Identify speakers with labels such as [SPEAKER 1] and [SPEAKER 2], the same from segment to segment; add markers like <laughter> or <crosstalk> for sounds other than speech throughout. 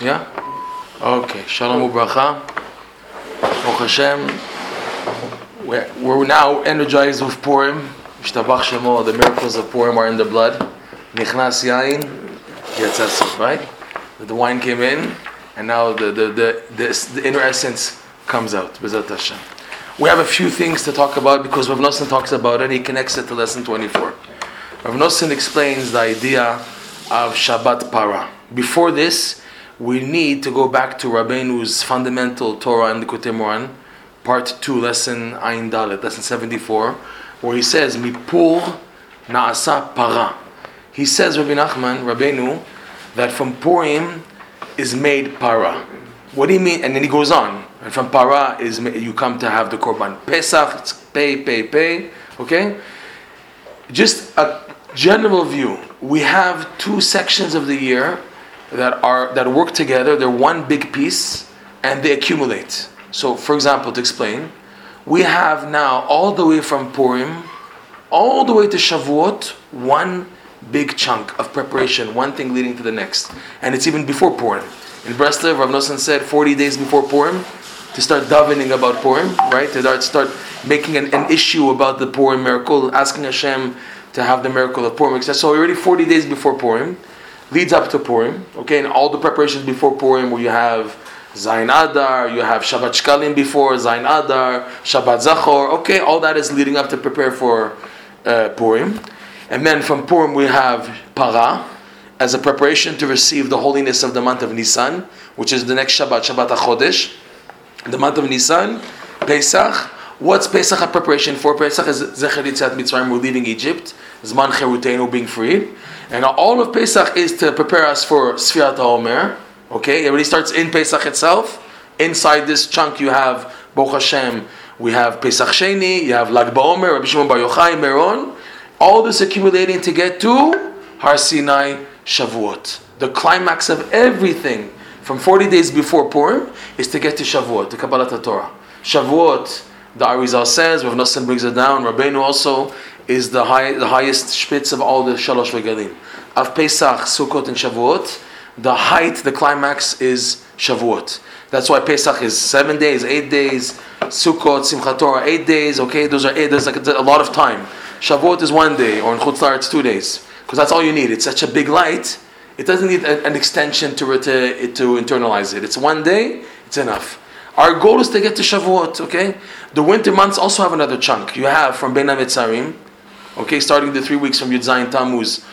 [SPEAKER 1] Yeah? Okay. Shalom ubracha. Baruch Hashem. We're, we're now energized with Purim. Shtabach Shemo, the miracles of Purim are in the blood. Nichnas Yain, Yatzatz, right? The wine came in, and now the, the, the, the, the inner essence comes out. Bezat Hashem. We have a few things to talk about because Rav Nosson talks about it. He connects it to lesson 24. Rav Nosson explains the idea of Shabbat Para. Before this, we need to go back to Rabbeinu's fundamental Torah and the Moran, part 2, lesson Ayin Dalet, lesson 74, where he says, Mipur Naasa Para. He says, Rabbi Nachman, Rabbeinu, that from Purim is made Para. What do you mean? And then he goes on. And from Para is you come to have the Korban Pesach, it's pay, pay, pay. Okay? Just a general view. We have two sections of the year that are that work together. They're one big piece and they accumulate. So, for example, to explain, we have now all the way from Purim, all the way to Shavuot, one big chunk of preparation, one thing leading to the next, and it's even before Purim. In Breslov, Rav Nosson said 40 days before Purim to start davening about Purim, right? To start, start making an, an issue about the Purim miracle, asking Hashem to have the miracle of Purim. So already 40 days before Purim leads up to Purim, okay, and all the preparations before Purim where you have Zain Adar, you have Shabbat Shkalim before, Zain Adar, Shabbat Zachor, okay, all that is leading up to prepare for uh, Purim. And then from Purim we have Para, as a preparation to receive the holiness of the month of Nisan, which is the next Shabbat, Shabbat HaChodesh, the month of Nisan, Pesach. What's Pesach a preparation for? Pesach is Zecher Yitziat Mitzrayim, we're leaving Egypt, Zman Cherutenu, being freed. And all of Pesach is to prepare us for Sfirat HaOmer. Okay, it already starts in Pesach itself. Inside this chunk you have Baruch Hashem, we have Pesach Sheni, you have Lag BaOmer, Rabbi Shimon Bar Yochai, Meron. All this accumulating to get to Har Sinai, Shavuot. The climax of everything from 40 days before Purim is to get to Shavuot, the Kabbalat Torah. Shavuot, the Arizal says, Rav Nosson brings it down, Rabbeinu also is the, high, the highest spitz of all the Shalosh Regalim. Of Pesach, Sukkot, and Shavuot, the height, the climax is Shavuot. That's why Pesach is seven days, eight days, Sukkot, Simchat Torah, eight days, okay? Those are eight, there's like a lot of time. Shavuot is one day, or in Chutzlar it's two days. Because that's all you need. It's such a big light, it doesn't need an extension to, to, to internalize it. It's one day, it's enough. Our goal is to get to Shavuot, okay? The winter months also have another chunk. You have from Bein HaMetzarim, okay, starting the three weeks from Yud Zayin Tammuz,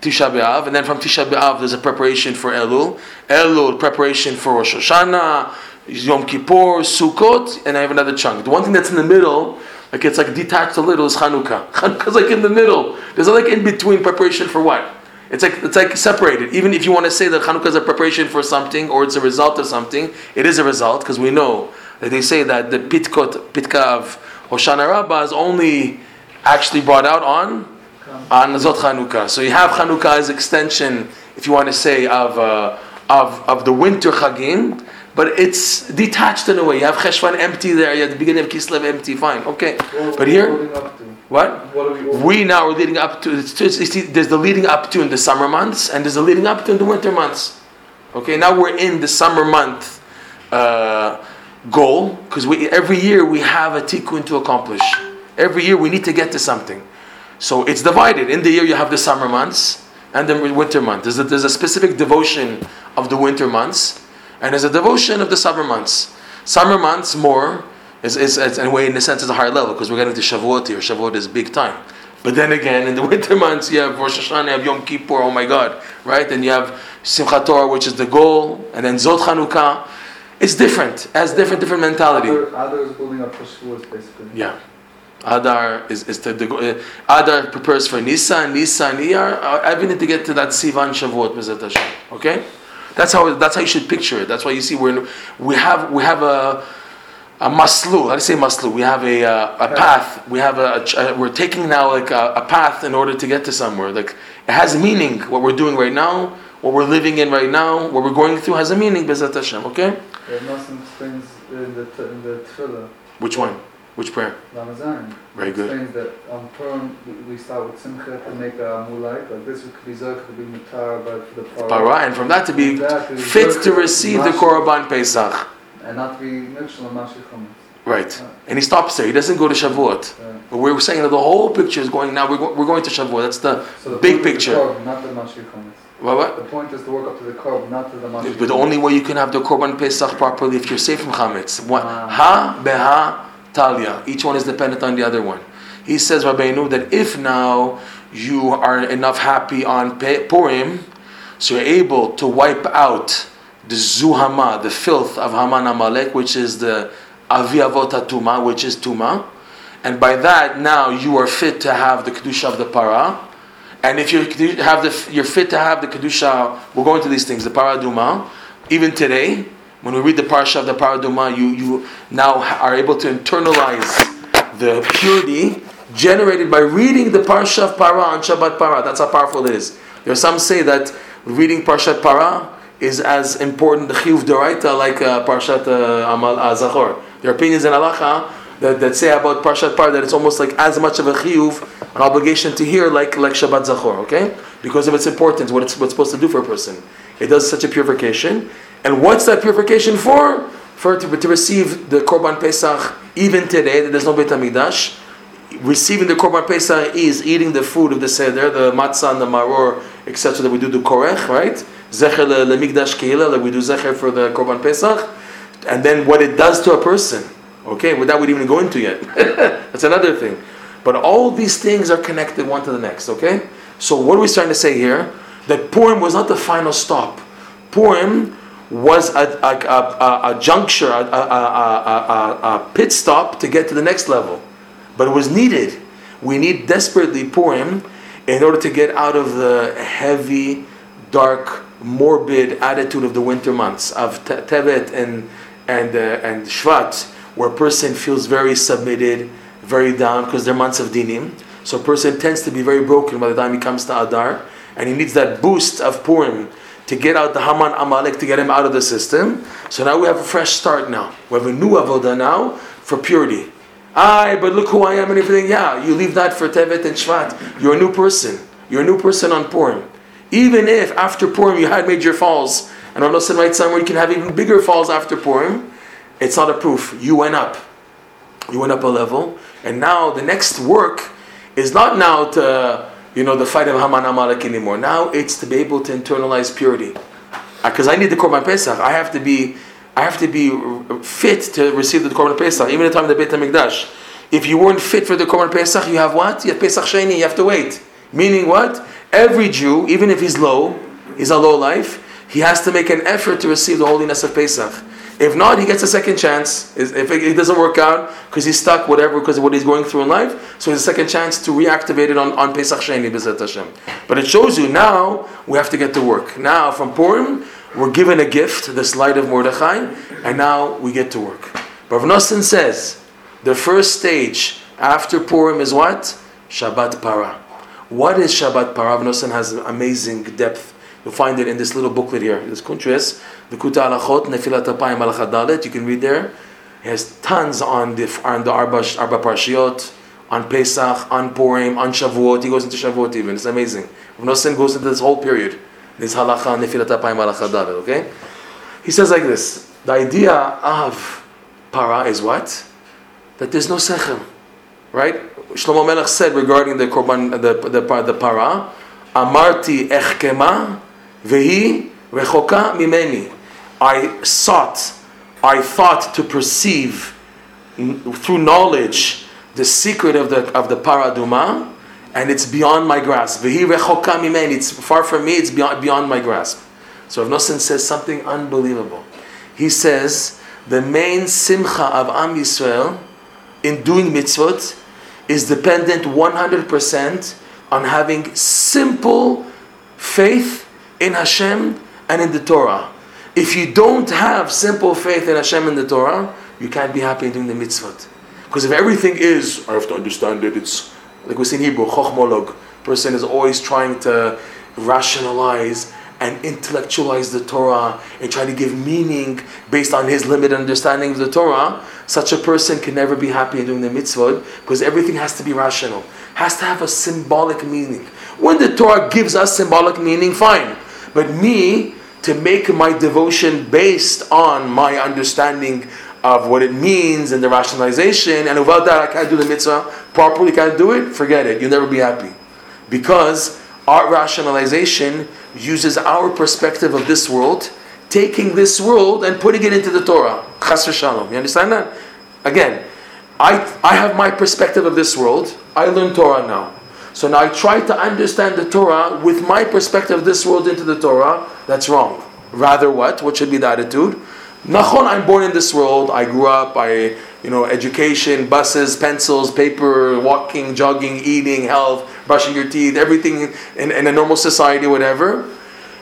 [SPEAKER 1] Tisha B'Av, and then from Tisha B'Av there's a preparation for Elul. Elul, preparation for Rosh Hashanah, Yom Kippur, Sukkot, and I have another chunk. The one thing that's in the middle, like it's like detached a little, is Hanukkah. <laughs> Chanukah's like in the middle. There's like in between preparation for what? It's like it's like separated. Even if you want to say that Hanukkah is a preparation for something or it's a result of something, it is a result because we know that they say that the pitkot pitka of Hoshana Rabbah is only actually brought out on on Zot Chanukah. So you have Chanukah as extension, if you want to say, of uh, of of the winter Chagim, but it's detached in a way. You have Cheshvan empty there. You have the beginning of Kislev empty. Fine, okay. But here,
[SPEAKER 2] what? we?
[SPEAKER 1] Now are leading up to. It's, it's, it's, there's the leading up to in the summer months, and there's the leading up to in the winter months. Okay, now we're in the summer month uh, goal because we every year we have a tikkun to accomplish. Every year we need to get to something. So it's divided. In the year you have the summer months and the winter month. There's a, there's a specific devotion of the winter months, and there's a devotion of the summer months. Summer months more is, is, is in a way in a sense is a higher level because we're getting to Shavuot here. Shavuot is big time. But then again, in the <laughs> winter months, you have Rosh Hashanah, you have Yom Kippur, oh my God, right? And you have Simchat Torah, which is the goal, and then Zot Chanukah. It's different, it has different, different mentality.
[SPEAKER 2] Adar is building up for Shavuot, basically.
[SPEAKER 1] Yeah. Adar is, is the, the uh, Adar prepares for Nisan, Nisan, Iyar. Uh, I need to get to that Sivan Shavuot Bezat Hashem. Okay, that's how that's how you should picture it. That's why you see we're in, we have we have a a maslu. How do you say maslu? We have a uh, a path. We have a, a we're taking now like a, a path in order to get to somewhere. Like it has meaning. What we're doing right now, what we're living in right now, what we're going through has a meaning. Bezat Hashem. Okay.
[SPEAKER 2] There are nothing explains in the, in the tefillah.
[SPEAKER 1] Which one? Which prayer?
[SPEAKER 2] Ramazan.
[SPEAKER 1] Very good.
[SPEAKER 2] explains that on Purim we- we start with Simcha to make a mulai, like this could be Zerk, could be Mutar, but for the Parah.
[SPEAKER 1] Para, and from that to be
[SPEAKER 2] Exactly.
[SPEAKER 1] fit to receive the Korban Pesach.
[SPEAKER 2] And not to be Mikshel and
[SPEAKER 1] Right. And he stops there. He doesn't go to Shavuot.
[SPEAKER 2] Uh,
[SPEAKER 1] But we're saying that the whole picture is going now. We're, go, we're going to Shavuot. That's the
[SPEAKER 2] So the
[SPEAKER 1] big
[SPEAKER 2] is the
[SPEAKER 1] picture.
[SPEAKER 2] Korb, not the
[SPEAKER 1] what? what?
[SPEAKER 2] The point is to work up to the Korb, not to the Mashi
[SPEAKER 1] But the only way you can have the Korban Pesach properly if you're safe from chametz. What?
[SPEAKER 2] Ah.
[SPEAKER 1] Ha beha talia. Each one is dependent on the other one. He says, Rabbeinu, that if now you are enough happy on Purim, so you're able to wipe out the zuhama, the filth of Haman Amalek, which is the avi avota tuma, which is tuma, and by that now you are fit to have the kedusha of the para. And if you have the, you're fit to have the kedusha, we'll go into these things. The paraduma, even today, when we read the parsha of the paraduma, you you now are able to internalize the purity generated by reading the parsha of para on Shabbat para. That's how powerful it is. There are some say that reading parshat para is as important the chiyuv deraita like uh, parshat uh, amal uh, zachor. There are opinions in halacha that, that say about Parshat Par that it's almost like as much of a chiyuv, an obligation to hear like like Shabbat Zachor, okay? Because of its importance, what it's what's supposed to do for a person. It does such a purification. And what's that purification for? For to, to receive the Korban Pesach even today, that there's no Beit HaMikdash. Receiving the Korban Pesach is eating the food of the Seder, the matzah and the maror, etc. that we do the Korech, right? Zecher Mikdash Kehila, that we do Zecher for the Korban Pesach. And then what it does to a person. Okay, without we even go into yet. <laughs> That's another thing. But all these things are connected one to the next, okay? So what are we starting to say here? That Purim was not the final stop. Purim was a, a, a, a, juncture, a pit stop to get to the next level. But it was needed. We need desperately Purim in order to get out of the heavy, dark, morbid attitude of the winter months of Te- Tevet and and uh, and Shvat, where a person feels very submitted, very down because they're months of dinim. So a person tends to be very broken by the time he comes to Adar, and he needs that boost of Purim to get out the Haman Amalek to get him out of the system. So now we have a fresh start now. We have a new avodah now for purity. Aye, but look who I am and everything. Yeah, you leave that for Tevet and Shvat. You're a new person. You're a new person on Purim. Even if after Purim you had major falls, and Allah said right somewhere you can have even bigger falls after Purim, it's not a proof. You went up. You went up a level, and now the next work is not now to you know the fight of Haman Amalek anymore. Now it's to be able to internalize purity. Uh, because I need the Korban Pesach. I have to be I have to be fit to receive the Korban Pesach, even the time of the Beit HaMikdash. If you weren't fit for the Korban Pesach, you have what? You have Pesach Sheni, you have to wait. Meaning what? Every Jew, even if he's low, he's a low life, he has to make an effort to receive the holiness of Pesach. If not, he gets a second chance. If it doesn't work out because he's stuck, whatever, because of what he's going through in life, so he's a second chance to reactivate it on, on Pesach Sheni, B'ezrat Hashem. But it shows you now we have to get to work. Now, from Purim, we're given a gift, this light of Mordechai, and now we get to work. Rav Nosson says the first stage after Purim is what? Shabbat Para. What is Shabbat Para? Rav Nosson has amazing depth. You'll find it in this little booklet here. This kuntres, the Kuta Alachot, Nefilat Apayim Alachadalet. You can read there. It has tons on the on the Arba, Arba Parshiot, on Pesach, on Purim, on Shavuot. He goes into Shavuot even. It's amazing. Rav Nosson goes into this whole period. This halacha Nefilat Apayim Alachadalet. Okay. He says like this: the idea of para is what? That there's no sechem, right? Shlomo Melech said regarding the korban, the the, the, the para, Amarti echkema vehi rechoka mimeni. I sought, I thought to perceive through knowledge the secret of the of the paraduma, and it's beyond my grasp. It's far from me. It's beyond beyond my grasp. So Rav Nosson says something unbelievable. He says the main simcha of Am Yisrael in doing mitzvot is dependent 100% on having simple faith in Hashem and in the Torah. If you don't have simple faith in Hashem and the Torah, you can't be happy doing the mitzvot. Because if everything is, I have to understand it, it's like we see in Hebrew, chochmolog. Person is always trying to rationalize and intellectualize the Torah and try to give meaning based on his limited understanding of the Torah, such a person can never be happy in doing the mitzvot because everything has to be rational, has to have a symbolic meaning. When the Torah gives us symbolic meaning, fine. But me, to make my devotion based on my understanding of what it means and the rationalization, and without that I can't do the mitzvah properly, can't do it, forget it. You'll never be happy. Because our rationalization uses our perspective of this world, taking this world and putting it into the Torah. Chas shalom. You understand that? Again, I, I have my perspective of this world. I learn Torah now. So now I try to understand the Torah with my perspective of this world into the Torah. That's wrong. Rather, what? What should be the attitude? Nachon, I'm born in this world. I grew up. I, you know, education, buses, pencils, paper, walking, jogging, eating, health, brushing your teeth, everything in, in a normal society, whatever.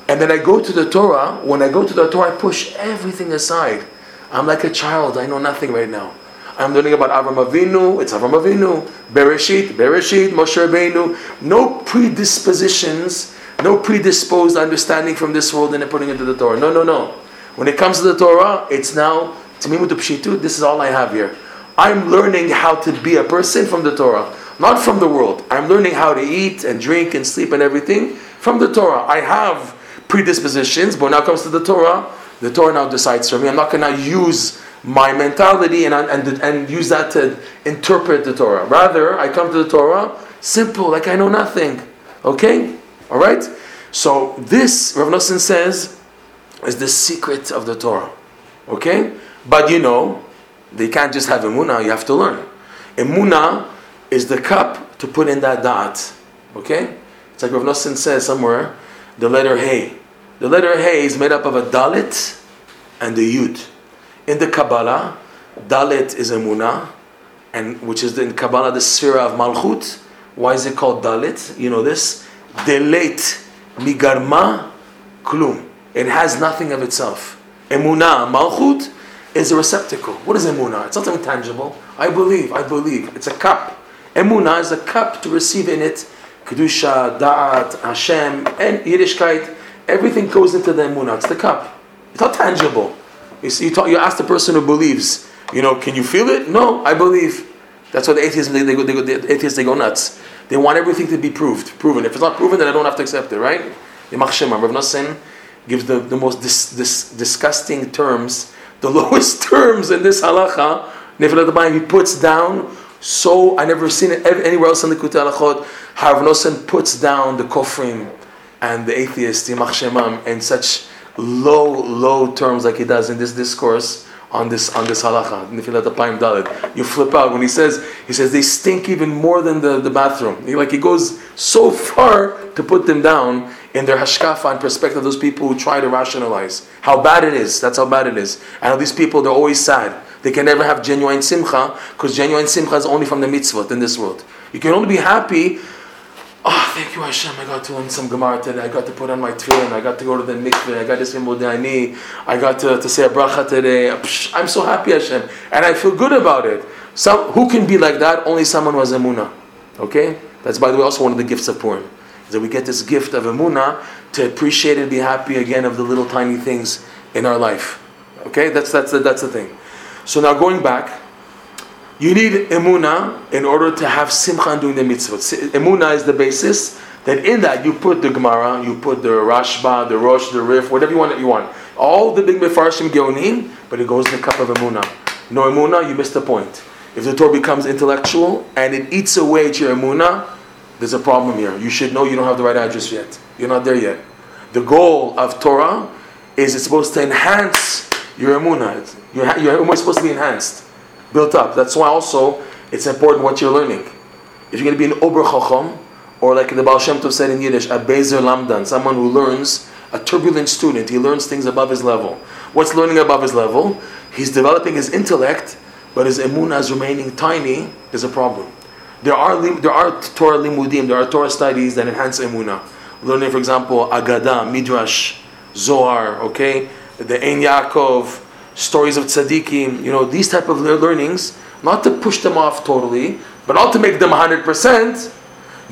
[SPEAKER 1] And then I go to the Torah. When I go to the Torah, I push everything aside. I'm like a child. I know nothing right now. I'm learning about Avram Avinu. It's Avram Avinu. Bereshit, Bereshit, Moshe Rabbeinu. No predispositions, no predisposed understanding from this world and then putting into the Torah. No, no, no. When it comes to the Torah, it's now Tamimu Pshitu. This is all I have here. I'm learning how to be a person from the Torah, not from the world. I'm learning how to eat and drink and sleep and everything from the Torah. I have predispositions, but when it comes to the Torah, the Torah now decides for me. I'm not going to use my mentality and, and, and use that to interpret the Torah. Rather, I come to the Torah simple, like I know nothing. Okay? All right? So, this, Rav Nosson says, is the secret of the Torah. Okay? But you know, they can't just have emuna, you have to learn. Emuna is the cup to put in that dot. Okay? It's like Rav Nosson says somewhere, the letter Hey. The letter Hey is made up of a dalit and a yud. In the Kabbalah, dalit is emuna, and which is in Kabbalah the sphere of malchut. Why is it called dalit? You know this. Delet migarma klum. It has nothing of itself. Emuna, malchut, is a receptacle. What is emuna? It's something tangible. I believe, I believe. It's a cup. Emuna is a cup to receive in it kedusha, da'at, Hashem, and Yiddishkeit. Everything goes into the emuna. It's the cup. It's not tangible. You see, you, talk, you ask the person who believes, you know, can you feel it? No, I believe. That's why the atheists they, they go, they go, the atheists they go nuts. They want everything to be proved, proven. If it's not proven, then I don't have to accept it, right? Rav Nosson gives the, the most dis, dis, disgusting terms <laughs> the lowest terms in this halacha, he puts down so I never seen it anywhere else in the Kuta Halachot. Rav Nosson puts down the kofrim and the atheists, Yimach Shemam, and such low, low terms like he does in this discourse on this on this halacha. Dalit. You flip out when he says he says they stink even more than the, the bathroom. He, like he goes so <laughs> far to put them down in their hashkafa and perspective, those people who try to rationalize how bad it is. That's how bad it is. And these people, they're always sad. They can never have genuine simcha because genuine simcha is only from the mitzvot in this world. You can only be happy. Oh, thank you, Hashem. I got to learn some Gemara today. I got to put on my tefillin. I got to go to the mikveh. I got to say Modani. I got to, to say a bracha today. I'm so happy, Hashem. And I feel good about it. Some, who can be like that? Only someone who has emuna. Okay? That's, by the way, also one of the gifts of Purim that we get this gift of emuna to appreciate and be happy again of the little tiny things in our life. Okay, that's that's the, that's the thing. So now going back, you need emuna in order to have simcha doing the mitzvot. Emuna is the basis. That in that you put the Gemara, you put the Rashba, the Rosh, the Rif, whatever you want that you want. All the big Mefarshim Geonim, but it goes in the cup of emuna. No emuna, you missed the point. If the Torah becomes intellectual and it eats away at your emuna, there's a problem here. You should know you don't have the right address yet. You're not there yet. The goal of Torah is it's supposed to enhance your emunah. Your, your emunah is supposed to be enhanced, built up. That's why also it's important what you're learning. If you're going to be an Ober Chacham, or like the Baal Shem Tov said in Yiddish, a Bezer Lamdan, someone who learns, a turbulent student, he learns things above his level. What's learning above his level? He's developing his intellect, but his emunah is remaining tiny, is a problem. There are there are Torah limudim, there are Torah studies that enhance emuna. Learning, for example, Agada, Midrash, Zohar, okay, the Ein Yaakov, stories of tzaddikim. You know these type of learnings, not to push them off totally, but not to make them hundred percent,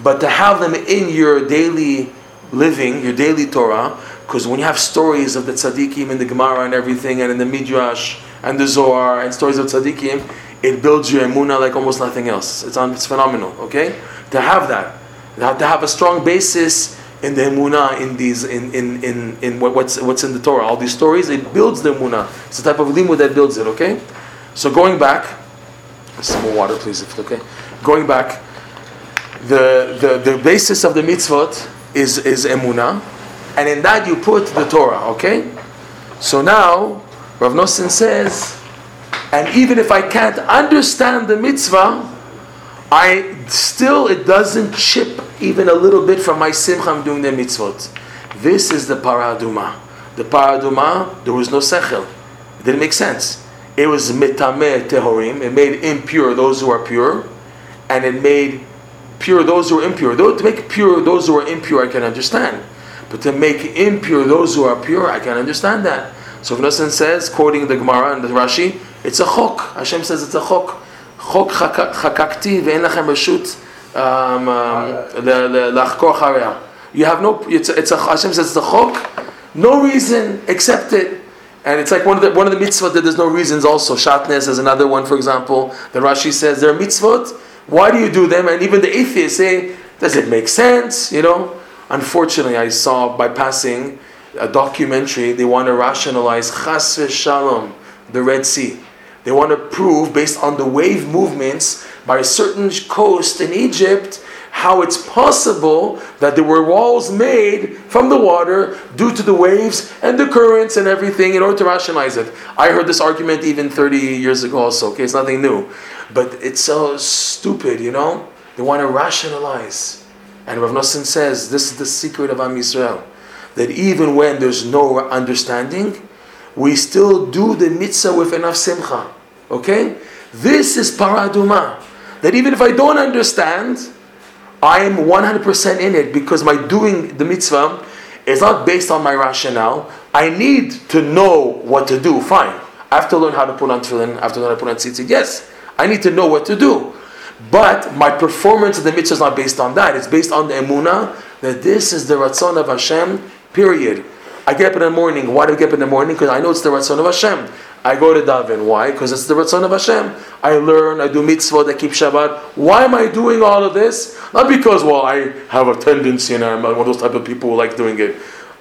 [SPEAKER 1] but to have them in your daily living, your daily Torah, Because when you have stories of the tzaddikim in the Gemara and everything, and in the Midrash and the Zohar and stories of tzaddikim, it builds your emuna like almost nothing else. It's, it's phenomenal, okay? To have that, to have a strong basis in the emuna in these in in in, in what, what's what's in the Torah, all these stories, it builds the emuna. It's the type of limud that builds it, okay? So going back, some more water, please, if okay. Going back, the the, the basis of the mitzvot is is emuna, and in that you put the Torah, okay? So now Rav Nosson says and even if I can't understand the mitzvah, I still it doesn't chip even a little bit from my simcha I'm doing the mitzvot. This is the paraduma. The paraduma, there was no sechel. It didn't make sense. It was metameh tehorim. It made impure those who are pure, and it made pure those who are impure. Though to make pure those who are impure, I can understand. But to make impure those who are pure, I can understand that. So Vnasan says, quoting the Gemara and the Rashi, it's a chok. Hashem says it's a chok. Chok chakakti ve'en lachem reshut um, um lahko um, You have no. It's, it's a, Hashem says the chok. No reason, accept it. And it's like one of the one of the mitzvot that there's no reasons. Also, shatnez is another one, for example. The Rashi says there are mitzvot. Why do you do them? And even the atheists say, does it make sense? You know. Unfortunately, I saw by passing a documentary. They want to rationalize chas Shalom, the Red Sea. They want to prove based on the wave movements by a certain coast in Egypt, how it's possible that there were walls made from the water due to the waves and the currents and everything in order to rationalize it. I heard this argument even 30 years ago also, okay, it's nothing new. But it's so stupid, you know? They want to rationalize. And Rav Nosson says this is the secret of Am Yisrael. That even when there's no understanding, we still do the mitzvah with enough simcha. Okay? This is paraduma. That even if I don't understand, I am 100% in it because my doing the mitzvah is not based on my rationale. I need to know what to do. Fine. I have to learn how to put on tefillin. I have to learn how to put on tzitzit. Yes, I need to know what to do. But my performance of the mitzvah is not based on that. It's based on the emuna that this is the ratzon of Hashem. Period. I get up in the morning. Why do I get up in the morning? Because I know it's the ratzon of Hashem. I go to daven. Why? Because it's the Ratzon of Hashem. I learn, I do mitzvot, I keep Shabbat. Why am I doing all of this? Not because, well, I have a tendency and I'm one of those type of people who like doing it.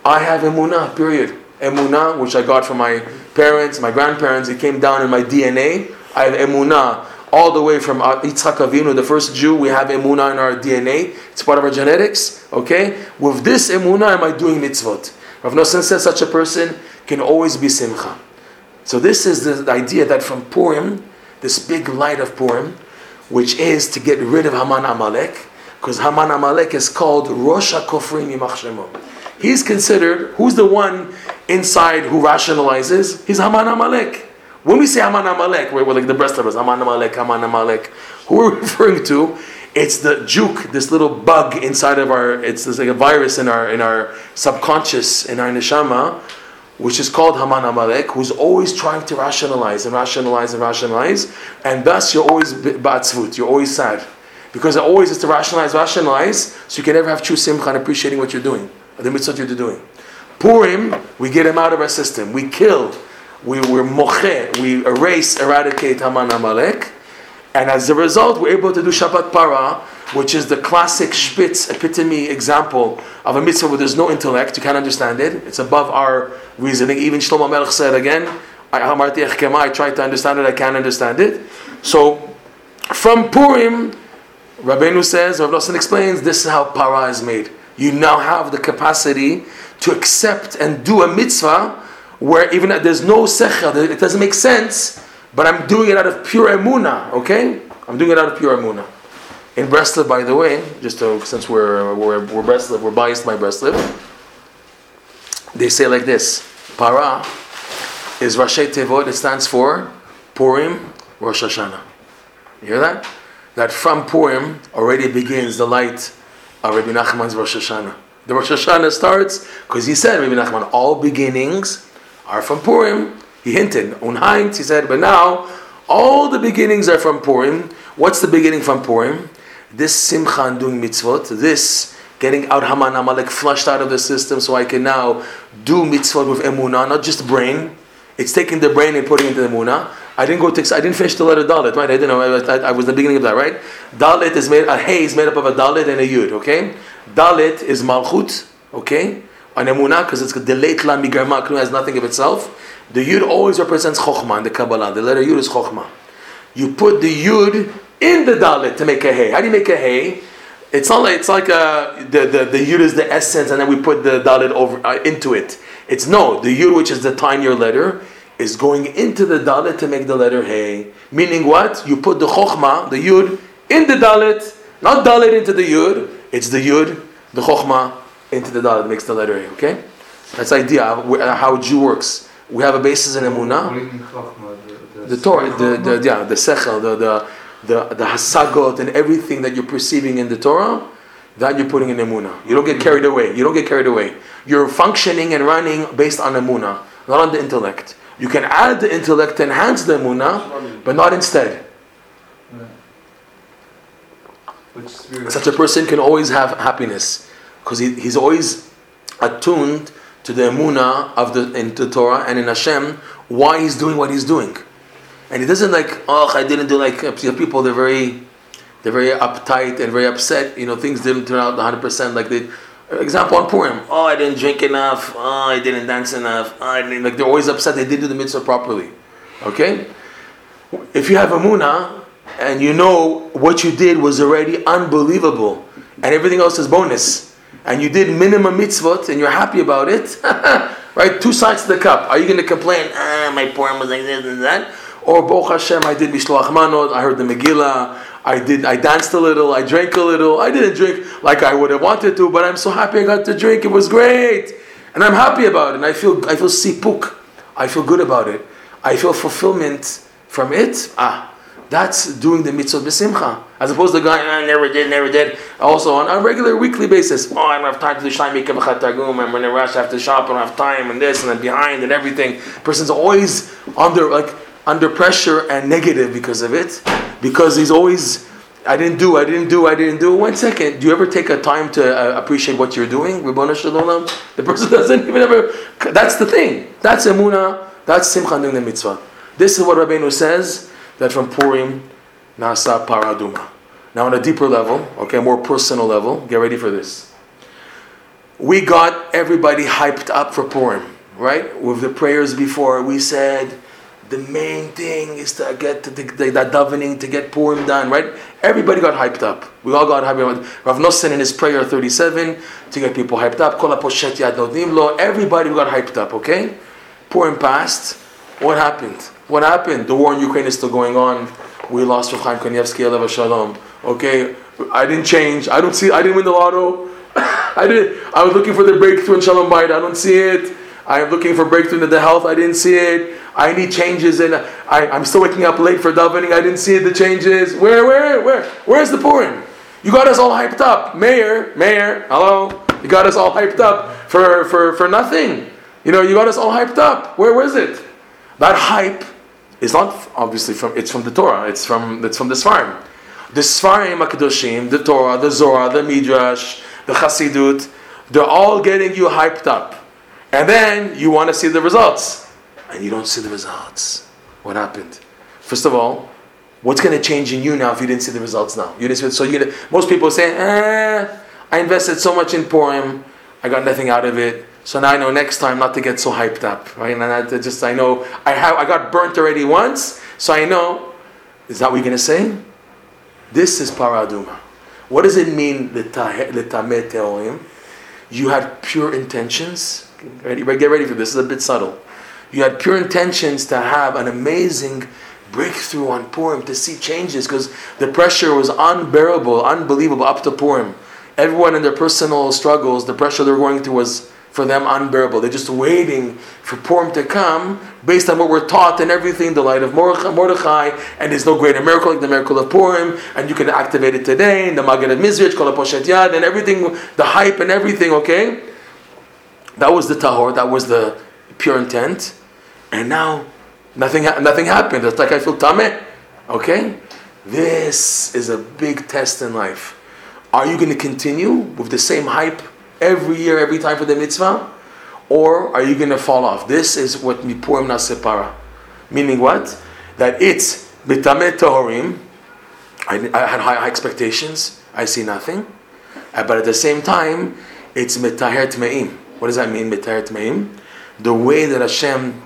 [SPEAKER 1] I have emunah, period. Emunah, which I got from my parents, my grandparents, it came down in my DNA. I have emunah all the way from uh, Yitzchak Avinu, the first Jew, we have emunah in our DNA. It's part of our genetics. Okay? With this emunah, am I doing mitzvot? Rav Nosson says such a person can always be simcha. So this is the idea that from Purim, this big light of Purim, which is to get rid of Haman Amalek, because Haman Amalek is called Rosh HaKofrim Yimach He's considered, who's the one inside who rationalizes? He's Haman Amalek. When we say Haman Amalek, we're, we're like the rest of us, Haman Amalek, Haman Amalek. Who we're <laughs> referring to, it's the juke, this little bug inside of our, it's like a virus in our, in our subconscious, in our neshama, which is called Haman Amalek, who's always trying to rationalize and rationalize and rationalize, and thus you're always ba'atzvut, you're always sad. Because it always is to rationalize, rationalize, so you can never have true simcha and appreciating what you're doing, the mitzvot you're doing. Purim, we get him out of our system. We kill, we, we're moche, we erase, eradicate Haman Amalek, and as a result, we're able to do Shabbat Para, which is the classic Spitz epitome example of a mitzvah where there's no intellect, you can't understand it, it's above our reasoning. Even Shlomo Melech said again, I tried to understand it, I can't understand it. So, from Purim, Rabbeinu says, Rav Nosson explains, this is how para is made. You now have the capacity to accept and do a mitzvah where even there's no sechel, it doesn't make sense, but I'm doing it out of pure emuna, okay? I'm doing it out of pure emuna. In Breslov, by the way, just to, since we're, we're, we're Breslov, we're biased by Breslov, they say like this Para is Rashi Tevot, it stands for Purim, Rosh Hashanah. You hear that? That from Purim already begins the light of Rabbi Nachman's Rosh Hashanah. The Rosh Hashanah starts because he said, Rabbi Nachman, all beginnings are from Purim. He hinted, on Unheint, he said, but now all the beginnings are from Purim. What's the beginning from Purim? This simcha and doing mitzvot, this getting out Haman Amalek flushed out of the system so I can now do mitzvot with emunah, not just brain. It's taking the brain and putting it into the emunah. I didn't go to, I didn't finish the letter Dalit, right? I didn't know, I, I, was the beginning of that, right? Dalit is made, a hay is made up of a Dalit and a Yud, okay? Dalit is Malchut, okay? An emunah, because it's the late lam has nothing of itself. The Yud always represents Chokhmah in the Kabbalah. The letter Yud is Chokhmah. You put the Yud in the Dalit to make a hay. How do you make a hay? It's not like it's like uh, the, the the yud is the essence, and then we put the dalit over uh, into it. It's no the yud, which is the tinier letter, is going into the dalit to make the letter hey. Meaning what? You put the chokhmah, the yud, in the dalit, not dalit into the yud. It's the yud, the chokhmah into the dalit makes the letter hey. Okay, that's the idea how Jew works. We have a basis in emunah. The Torah, the, the, yeah, the sechel, the, the the, the hasagot and everything that you're perceiving in the Torah, that you're putting in Emunah. You don't get carried away. You don't get carried away. You're functioning and running based on Emunah, not on the intellect. You can add the intellect to enhance the Emunah, but not instead. Such a person can always have happiness because he, he's always attuned to the Emunah of the, in the Torah and in Hashem, why he's doing what he's doing. And he doesn't like, oh, I didn't do like uh, people. They're very, they're very uptight and very upset. You know, things didn't turn out 100 percent like they. Uh, example on Purim. Oh, I didn't drink enough. Oh, I didn't dance enough. Oh, I didn't, like they're always upset. They didn't do the mitzvah properly. Okay. If you have a muna and you know what you did was already unbelievable, and everything else is bonus, and you did minimum mitzvot and you're happy about it, <laughs> right? Two sides to the cup. Are you going to complain? Ah, my Purim was like this and that or Boch Hashem, I did Mishloach Manot, I heard the Megillah, I did, I danced a little, I drank a little. I didn't drink like I would have wanted to, but I'm so happy I got to drink. It was great, and I'm happy about it. And I feel, I feel sipuk. I feel good about it. I feel fulfillment from it. Ah, that's doing the mitzvah b'simcha, as opposed to guy I ah, never did, never did. Also on a regular weekly basis. Oh, I don't have time to do shlaim targum. I'm in a rush. I have to shop. I don't have time, and this and then behind and everything. Person's always under like under pressure and negative because of it, because he's always, I didn't do, I didn't do, I didn't do. One second, do you ever take a time to uh, appreciate what you're doing? The person <laughs> doesn't even ever. That's the thing. That's emuna. That's simcha doing the mitzvah. This is what Rabbeinu says that from Purim nasa paraduma. Now, on a deeper level, okay, more personal level, get ready for this. We got everybody hyped up for Purim, right? With the prayers before, we said the main thing is to get the, the, that davening to get Purim done, right? Everybody got hyped up. We all got hyped up. Rav Nosson in his prayer 37 to get people hyped up. Everybody got hyped up, okay? Purim passed. What happened? What happened? The war in Ukraine is still going on. We lost Rav Chaim Kanievsky, Alev Shalom. Okay? I didn't change. I don't see, I didn't win the lotto. <coughs> I did. I was looking for the breakthrough in Shalom Bayit. I don't see it. I am looking for breakthrough in the health. I didn't see it. I need changes, and I, I'm still waking up late for davening. I didn't see the changes. Where, where, where? Where's the Purim? You got us all hyped up, Mayor, Mayor. Hello, you got us all hyped up for for for nothing. You know, you got us all hyped up. Where was it? That hype is not obviously from. It's from the Torah. It's from it's from the Sfarim. The Sfarim Hakadoshim, the Torah, the Zohar, the Midrash, the Chassidut. They're all getting you hyped up. And then you want to see the results. And you don't see the results. What happened? First of all, what's going to change in you now if you didn't see the results now? You didn't see. So you most people say, eh, I invested so much in Purim, I got nothing out of it. So now I know next time not to get so hyped up, right? And I just I know I have I got burnt already once, so I know. Is that what you're to say? This is paraduma. What does it mean? The ta me teoyim? You had pure intentions Ready, get ready for this. This is a bit subtle. You had pure intentions to have an amazing breakthrough on Purim, to see changes, because the pressure was unbearable, unbelievable up to Purim. Everyone in their personal struggles, the pressure they're going through was for them unbearable. They're just waiting for Purim to come based on what we're taught and everything, the light of Mordechai, and there's no greater miracle like the miracle of Purim, and you can activate it today, and the Magid of Mezritch, Kol Poshet Yad, and everything, the hype and everything, okay? That was the tahor, that was the pure intent. And now nothing, nothing happened. It's like I feel tameh. Okay? This is a big test in life. Are you going to continue with the same hype every year, every time for the mitzvah? Or are you going to fall off? This is what Mipurim Nasepara. Meaning what? That it's Bitamet Tohorim. I, I had high, high expectations. I see nothing. Uh, but at the same time, it's Metaher Tmeim. What does that mean, Metaher Tmeim? The way that Hashem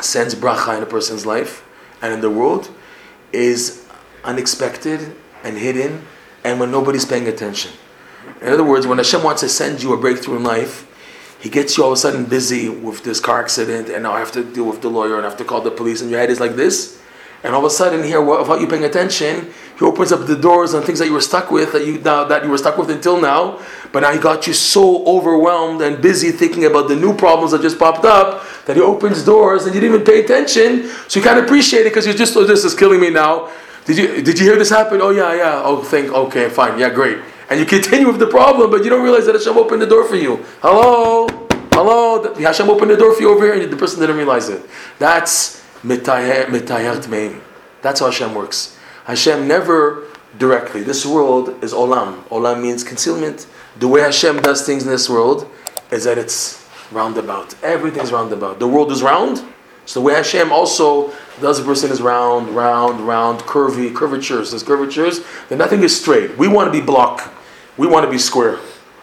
[SPEAKER 1] sends bracha in a person's life and in the world is unexpected and hidden and when nobody's paying attention. In other words, when Hashem wants to send you a breakthrough in life, he gets you all of a sudden busy with this car accident, and now I have to deal with the lawyer and I have to call the police, and your head is like this. And all of a sudden, here, without you paying attention, he opens up the doors on things that you were stuck with that you now that you were stuck with until now. But now he got you so overwhelmed and busy thinking about the new problems that just popped up that he opens doors and you didn't even pay attention. So you can't appreciate it because you're just, oh, this is killing me now. Did you did you hear this happen? Oh yeah, yeah. Oh, think okay, fine, yeah, great. And you continue with the problem, but you don't realize that Hashem opened the door for you. Hello, hello. Hashem opened the door for you over here, and the person didn't realize it. That's mitayat meim. That's how Hashem works. Hashem never directly. This world is olam. Olam means concealment. The way Hashem does things in this world is that it's roundabout. Everything's roundabout. The world is round. So the way Hashem also does a person is round, round, round, curvy, curvatures. There's curvatures. Then nothing is straight. We want to be block. We want to be square.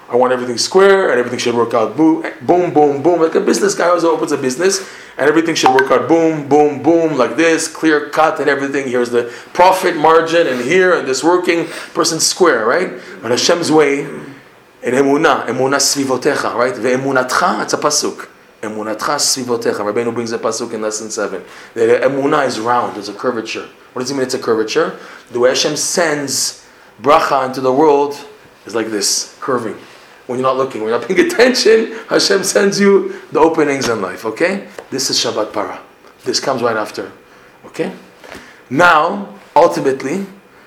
[SPEAKER 1] I want everything square and everything should work out boom, boom, boom, boom. Like a business guy always opens a business and everything should work out boom, boom, boom, like this, clear cut and everything. Here's the profit margin and here and this working person square, right? But Hashem's way in emunah, emunah svivotecha, right? Ve'emunatcha, it's a pasuk. Emunatcha svivotecha. Rabbeinu brings a pasuk in lesson seven. The emunah is round, there's a curvature. What does it mean it's a curvature? The way Hashem sends bracha into the world is like this, curving. When you're not looking, when you're not paying <laughs> attention, Hashem sends you the openings in life, okay? This is Shabbat Para. This comes right after, okay? Now, ultimately,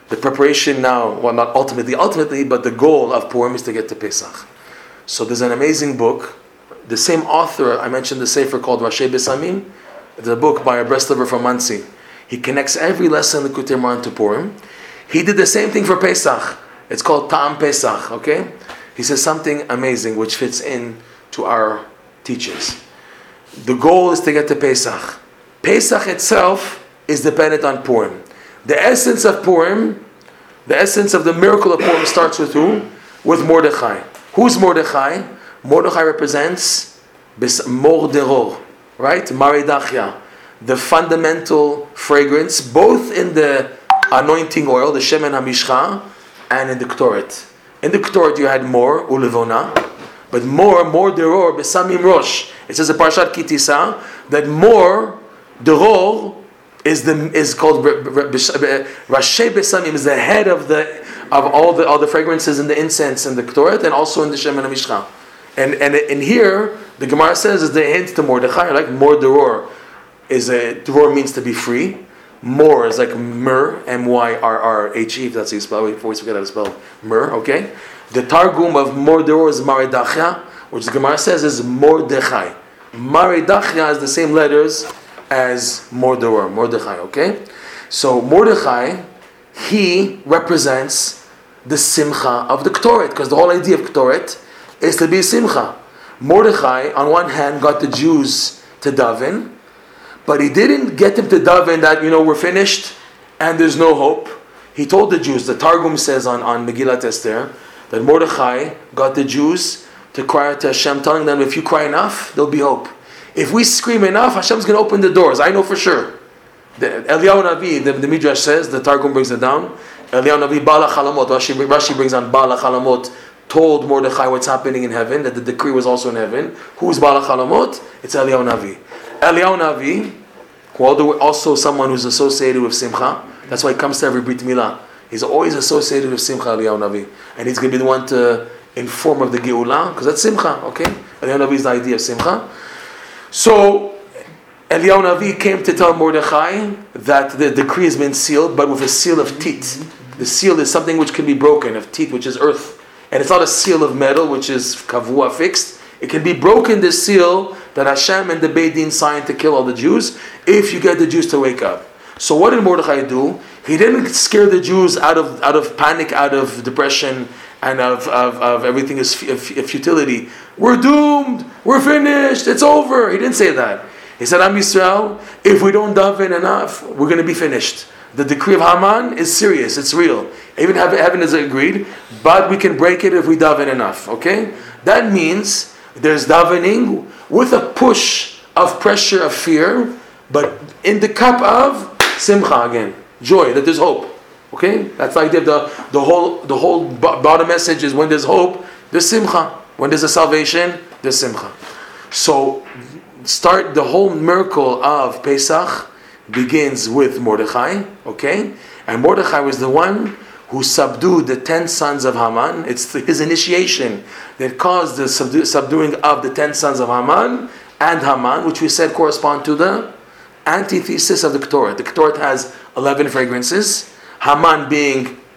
[SPEAKER 1] the preparation now, well, not ultimately, ultimately, but the goal of Purim is to get to Pesach. So there's an amazing book. The same author, I mentioned the Sefer called Rashi Besamim. A book by a Breslover from Monsey. He connects every lesson in the Kutimran to Purim. He did the same thing for Pesach. It's called Ta'am Pesach, okay? He says something amazing which fits in to our teachings. The goal is to get to Pesach. Pesach itself is dependent on Purim. The essence of Purim, the essence of the miracle of Purim starts with who? With Mordechai. Who's Mordechai? Mordechai represents Morderor, right? Maridachia. The fundamental fragrance, both in the anointing oil, the Shemen HaMishcha, and in the Ktoret. In the Ktoret you had more, Ulevona, but more, more deror, besamim rosh. It says in Parshat Ki Tisa that more deror is the is called Rashi Besamim is the head of the of all the all the fragrances in the incense and the Ktoret and also in the Shemen HaMishcha. And and in here the Gemara says is the hint to Mordechai like more deror is a deror means to be free more is like myrrh, M Y R R H E, if that's how you spell it. We always forget how to spell myrrh, okay? The Targum of Mordor is Maridachia, which the Gemara says is Mordechai. Maridachia is the same letters as Mordor, Mordechai, okay? So Mordechai, he represents the Simcha of the Ktoret, because the whole idea of Ktoret is to be Simcha. Mordechai, on one hand, got the Jews to daven, but he didn't get them to daven that, you know, we're finished and there's no hope. He told the Jews, the Targum says on, on Megillat Esther, that Mordechai got the Jews to cry out to Hashem, telling them, if you cry enough, there'll be hope. If we scream enough, Hashem's going to open the doors. I know for sure. The, Eliyahu Navi, the, the Midrash says, the Targum brings it down. Eliyahu Navi, Bala Chalamot, Rashi, Rashi brings on Bala Chalamot, told Mordechai what's happening in heaven, that the decree was also in heaven. Who's Bala Chalamot? It's Eliyahu Navi. Eliyahu Navi, who also someone who's associated with Simcha. That's why he comes to every Brit Milah. He's always associated with Simcha Eliyahu Navi. And he's going to be the one to inform of the Geulah, because that's Simcha, okay? Eliyahu Navi is the idea of Simcha. So, Eliyahu Navi came to tell Mordechai that the decree has been sealed, but with a seal of tit. The seal is something which can be broken, of tit, which is earth. And it's not a seal of metal, which is kavua, fixed. It can be broken, this seal, that Hashem and the Beit Din signed to kill all the Jews, if you get the Jews to wake up. So what did Mordechai do? He didn't scare the Jews out of, out of panic, out of depression, and of, of, of everything is futility. We're doomed. We're finished. It's over. He didn't say that. He said, Am Yisrael, if we don't daven enough, we're going to be finished. The decree of Haman is serious. It's real. Even heaven has agreed, but we can break it if we daven enough. Okay? That means there's davening with a push of pressure of fear, but in the cup of simcha again, joy that there's hope. Okay, that's like the the whole the whole bottom message is when there's hope, there's simcha. When there's a salvation, there's simcha. So start the whole miracle of Pesach begins with Mordechai. Okay, and Mordechai was the one who subdued the ten sons of Haman. It's his initiation that caused the subduing of the ten sons of Haman and Haman, which we said correspond to the antithesis of the Ketores. The Ketores has 11 fragrances. Haman being <clears throat> <laughs>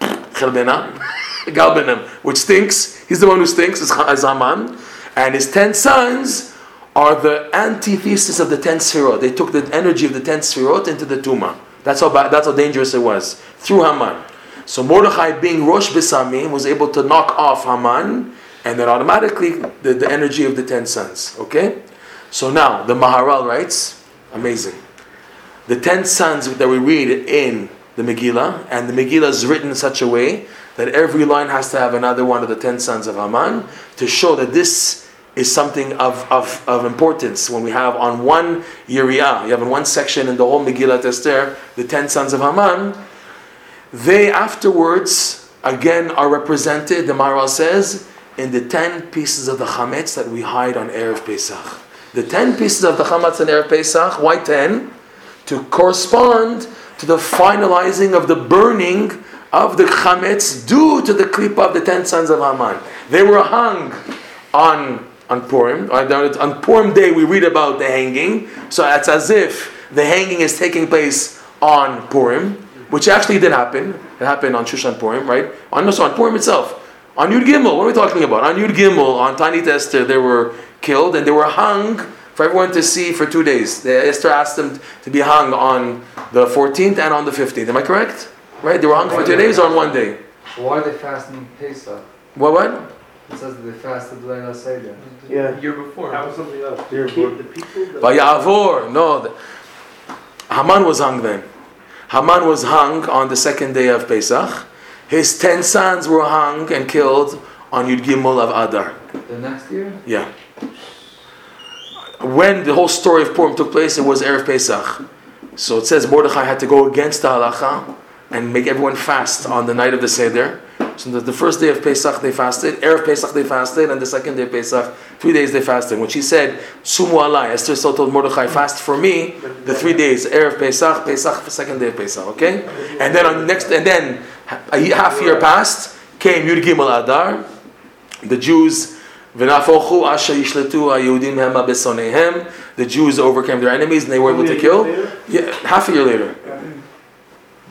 [SPEAKER 1] Galbenim, which stinks. He's the one who stinks, is Haman. And his 10 sons are the antithesis of the 10 Sfirot. They took the energy of the 10 Sfirot into the Tuma. That's how, that's how dangerous it was, through Haman. So Mordechai, being Rosh Besamim, was able to knock off Haman, and then automatically the, the energy of the 10 sons. Okay? So now, the Maharal writes, amazing. The 10 sons that we read in the Megillah, and the Megillah is written in such a way that every line has to have another one of the 10 sons of Haman to show that this is something of, of, of importance. When we have on one Yiriyah, you have in one section in the whole Megillah Esther, the 10 sons of Haman, they afterwards, again, are represented, the Maharal says, in the 10 pieces of the chametz that we hide on Erev Pesach. The 10 pieces of the chametz on Erev Pesach, why 10? To correspond to the finalizing of the burning of the chametz due to the clip of the 10 sons of Haman. They were hung on, on Purim. On Purim day, we read about the hanging. So it's as if the hanging is taking place on Purim, which actually did happen. It happened on Shushan Purim, right? On, no, so on Purim itself. On Yud Gimel, what are we talking about? On Yud Gimel, on Tani Esther, they were killed and they were hung for everyone to see for two days. The, Esther asked them to be hung on the 14th and on the 15th. Am I correct? Right? They were hung for two days or on one day.
[SPEAKER 2] Why are they fasting Pesach?
[SPEAKER 1] What? What?
[SPEAKER 2] It says that they fasted Leila Seder.
[SPEAKER 3] Yeah. Year before. That was something else. Year
[SPEAKER 1] before. The people. Vayavor. No. The, Haman was hung then. Haman was hung on the second day of Pesach. His ten sons were hung and killed on Yud Gimel of Adar.
[SPEAKER 2] The next year?
[SPEAKER 1] Yeah. When the whole story of Purim took place, it was Erev Pesach. So it says Mordechai had to go against the halacha and make everyone fast on the night of the Seder. So the, the first day of Pesach they fasted, Erev Pesach they fasted, and the second day of Pesach, three days they fasted. When she said, Sumu alai, Esther so told Mordechai, fast for me, the three days, Erev Pesach, Pesach, the second day of Pesach, okay? And then on the next, and then a half year passed, came Yud Gimel Adar, the Jews the Jews overcame their enemies and they were able to kill. Yeah, half a year later.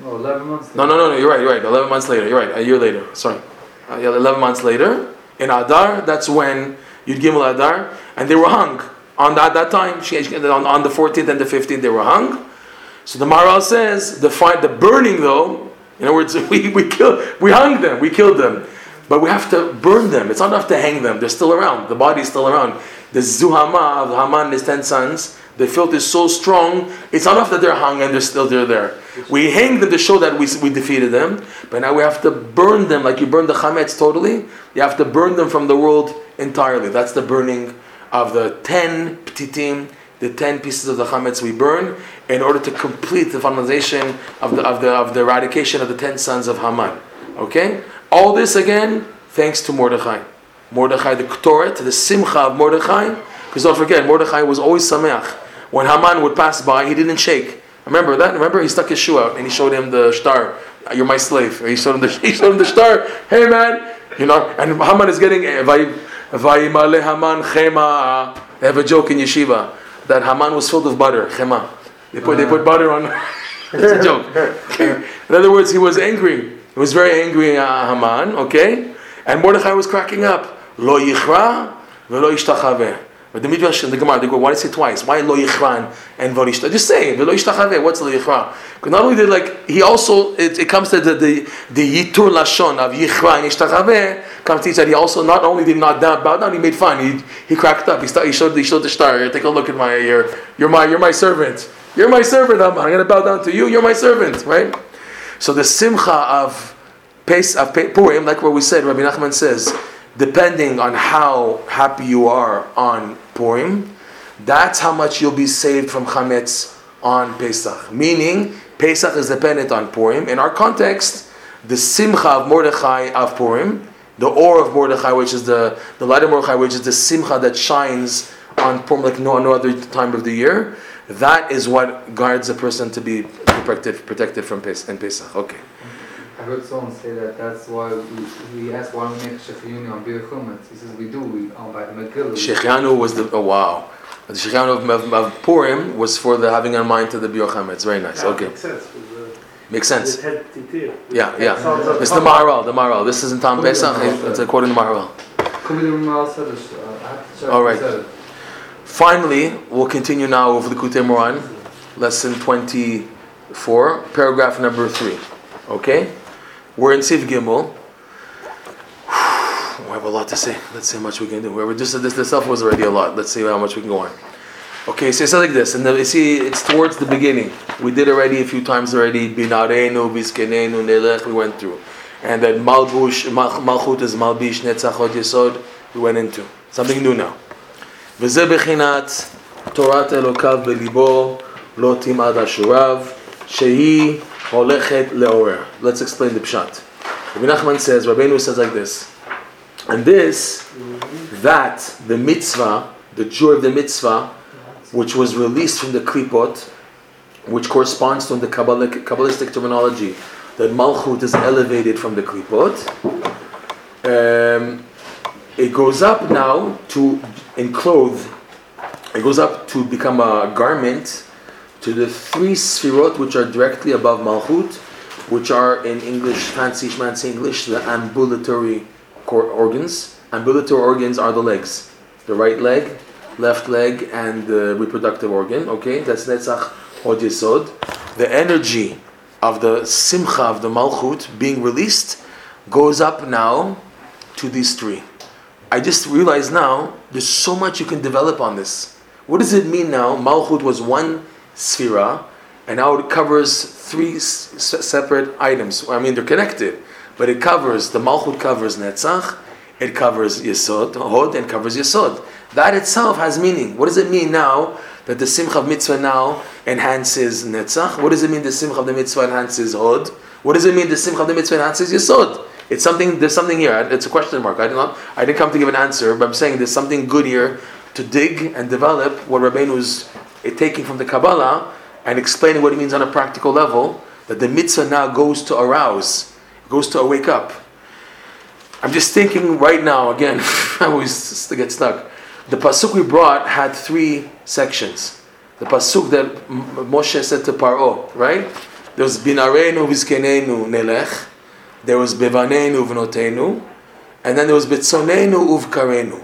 [SPEAKER 2] No, 11 months
[SPEAKER 1] No, no, no, no, you're right, you're right. 11 months later, you're right, a year later. Sorry. Uh, 11 months later, in Adar, that's when Yud Gimel Adar, and they were hung. On that, that time, on, on the 14th and the 15th, they were hung. So the Maharal says, the, fight, the burning though, in other words, <laughs> we, we, kill, we hung them, we killed them. But we have to burn them. It's not enough to hang them. They're still around. The body's still around. The Zuhama of Haman and his ten sons, the filth is so strong, it's not enough that they're hung and they're still they're there. We hang them to show that we, we defeated them, but now we have to burn them like you burn the chametz totally. You have to burn them from the world entirely. That's the burning of the ten ptitim, the ten pieces of the chametz we burn in order to complete the finalization of the, of the, of the eradication of the ten sons of Haman. Okay? All this again, thanks to Mordechai. Mordechai, the Ktoret, the Simcha of Mordechai. Because don't forget, Mordechai was always Sameach. When Haman would pass by, he didn't shake. Remember that? Remember, he stuck his shoe out and he showed him the star. You're my slave. He showed him the, <laughs> he showed him the star. Hey man, you know. And Haman is getting eh, Haman Chema. They have a joke in yeshiva that Haman was filled with butter. Chema. They put they put butter on. <laughs> it's a joke. <laughs> In other words, he was angry. He was very angry at Haman, okay? And Mordechai was cracking up. Lo yichra velo ishtachaveh. But the Midrash and the Gemara, they go, why did say twice? Why lo yichran and vorishta? Just say, v'lo yishtachave, what's lo yichran? Because not only did like, he also, it, it comes to the, the, the yitur lashon of yichran, yishtachave, comes to teach that he also not only did not down, bow down, he made fun, he, he cracked up, he, start, he, showed, he showed the star, take a look at my, you're, you're my, you're my servant. You're my servant, I'm, I'm going to bow down to you, you're my servant, right? So the simcha of, Pes, of Purim, like what we said, Rabbi Nachman says, depending on how happy you are on Purim, that's how much you'll be saved from chametz on Pesach. Meaning, Pesach is dependent on Purim. In our context, the simcha of Mordechai of Purim, the or of Mordechai, which is the, the light of Mordechai, which is the simcha that shines on Purim like no, no other time of the year, that is what guards a person to be protected, protected from Pes- and Pesach. Okay.
[SPEAKER 2] I heard someone say that that's why we, we asked why we make Shechiuni on Bir. He says we do, we on by the Megillah.
[SPEAKER 1] Shechianu was the, oh wow. The Shechianu of, of, Purim was for the having in mind to the Bir It's very nice.
[SPEAKER 3] Yeah,
[SPEAKER 1] Okay.
[SPEAKER 3] Makes sense.
[SPEAKER 1] Makes sense. Yeah, yeah. It's the Maharal, the Maharal. This isn't Tom Pesach, it's according to Maharal.
[SPEAKER 2] Could be the Mal said it, I have to check
[SPEAKER 1] All right. Finally, we'll continue now over the Likutei Moharan, lesson 24, paragraph number 3. Okay? We're in Siv Gimel. <sighs> We have a lot to say. Let's see how much we can do. We're just this, this stuff was already a lot. Let's see how much we can go on. Okay, so it's like this, and the, you see, it's towards the beginning. We did already a few times already. Binarenu, Biskenenu, Nelech. We went through, and then Malbush, Mal- Malchut is Malbish, Netzach, Hod Yesod. We went into something new now. וזה בחינת תורת אלוקיו בליבו לא תמעד אשוריו שהיא Le'orer. Let's explain the pshat. Rabbi Nachman says, Rabbeinu says like this, and this, that the mitzvah, the joy of the mitzvah, which was released from the klipot, which corresponds to the Kabbalistic, Kabbalistic terminology, that malchut is elevated from the klipot. Um, it goes up now to enclose. It goes up to become a garment to the three sfirot which are directly above Malchut, which are in English, fancy schmancy English, the ambulatory organs. Ambulatory organs are the legs, the right leg, left leg, and the reproductive organ. Okay, that's Netzach Hod Yesod. The energy of the simcha of the Malchut being released goes up now to these three. I just realized now there's so much you can develop on this. What does it mean now? Malchut was one sphera, and now it covers three s- separate items. I mean, they're connected, but it covers the Malchut covers Netzach, it covers Yesod, Hod, and covers Yesod. That itself has meaning. What does it mean now that the Simcha of Mitzvah now enhances Netzach? What does it mean the Simcha of the Mitzvah enhances Hod? What does it mean the Simcha of the Mitzvah enhances Yesod? It's something. There's something here. It's a question mark. I did not. I didn't come to give an answer, but I'm saying there's something good here to dig and develop what Rabbeinu is eh, taking from the Kabbalah and explaining what it means on a practical level. That the mitzvah now goes to arouse, goes to wake up. I'm just thinking right now. Again, <laughs> I always get stuck. The pasuk we brought had three sections. The pasuk that Moshe said to Paro, right? There was binarenu vizkenenu nelech. There was bevanenu v'notenu, and then there was betzonenu uvkarenu.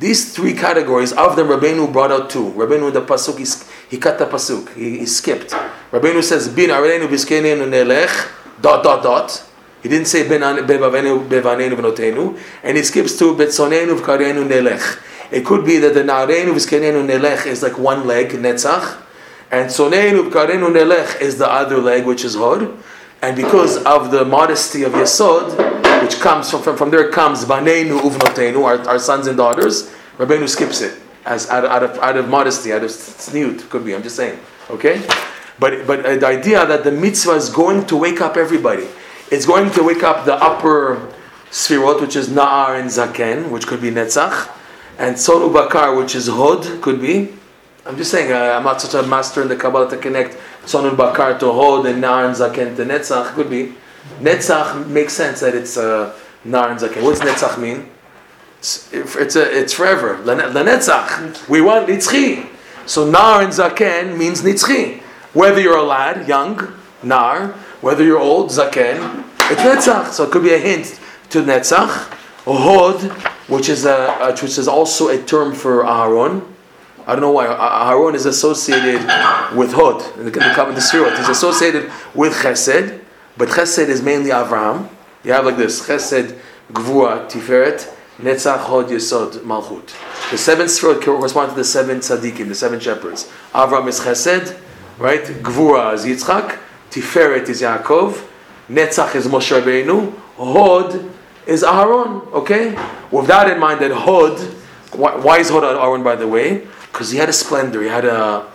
[SPEAKER 1] These three categories, of them Rabbeinu brought out two. Rabbeinu the pasuk, he, he cut the pasuk, he, he skipped. Rabbeinu says, Bin binarenu vizkenenu nelech, dot, dot, dot. He didn't say bevanenu v'notenu, and he skips to betzonenu v'karenu nelech. It could be that the narenu v'zkenenu nelech is like one leg, netzach, and sonenu v'karenu nelech is the other leg, which is hod. And because of the modesty of Yesod, which comes from, from, from there comes Banenu Uvnotenu, our, our sons and daughters, Rabbeinu skips it as out, out of out of modesty, out of snoot, could be, I'm just saying. Okay? But but uh, the idea that the mitzvah is going to wake up everybody. It's going to wake up the upper sfirot, which is Na'ar and Zaken, which could be Netzach, and Sonu Bakar, which is Hod, could be. I'm just saying, uh, I'm not such a master in the Kabbalah to connect Sonun Bakar to Hod and Nar and Zaken to Netzach. Could be. Netzach makes sense that it's uh, Nar Zaken. What does Netzach mean? It's, it's, a, it's forever. Lane- Lanetzach. We want Nitzchi. So Nar Zaken means Nitzchi. Whether you're a lad, young, Nar, whether you're old, Zaken, it's Netzach. So it could be a hint to Netzach. Hod which is a, uh, which is also a term for Aaron. I don't know why Aaron is associated with Hod in the, in the Sfirot. He's associated with Chesed, but Chesed is mainly Avram. You have like this: Chesed, Gvura, Tiferet, Netzach, Hod, Yesod, Malchut. The seven Sfirot correspond to the seven tzaddikim, the seven shepherds. Avram is Chesed, right? Gvura is Yitzchak, Tiferet is Yaakov, Netzach is Moshe Rabbeinu, Hod is Aharon. Okay, with that in mind, that Hod. Why, why is Hod Aharon, by the way? Because he had a splendor. He had a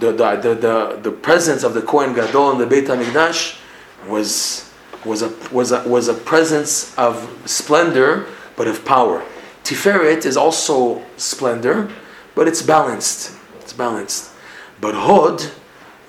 [SPEAKER 1] the the, the, the, the presence of the Kohen Gadol in the Beit Hamikdash was was a was a was a presence of splendor, but of power. Tiferet is also splendor, but it's balanced. It's balanced. But Hod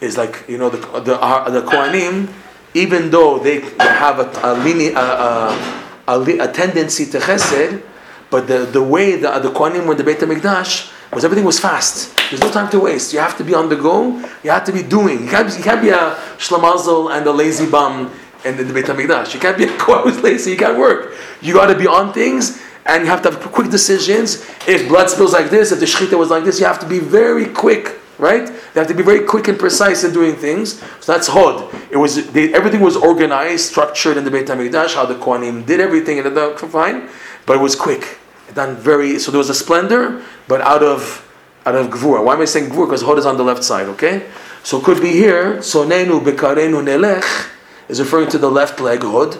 [SPEAKER 1] is like you know the the uh, the Kohanim, even though they, have a a, a, a, a, tendency to Chesed, but the, the way the the Kohanim were the Beit Hamikdash was everything was fast. There's no time to waste. You have to be on the go. You have to be doing. You can't, you can't be a shlamazel and a lazy bum in the Beit Hamikdash. You can't be a <laughs> guy who's lazy. You can't work. You got to be on things and you have to have quick decisions. If blood spills like this, if the shechita was like this, you have to be very quick, right? You have to be very quick and precise in doing things. So that's Hod. It was they, everything was organized, structured in the Beit Hamikdash. How the Kohanim did everything and the fine, but it was quick. Done very. So there was a splendor, but out of out of Gvura. Why am I saying Gvura? Because Hod is on the left side. Okay. So could be here. So Sonenu bekarenu nelech is referring to the left leg Hod.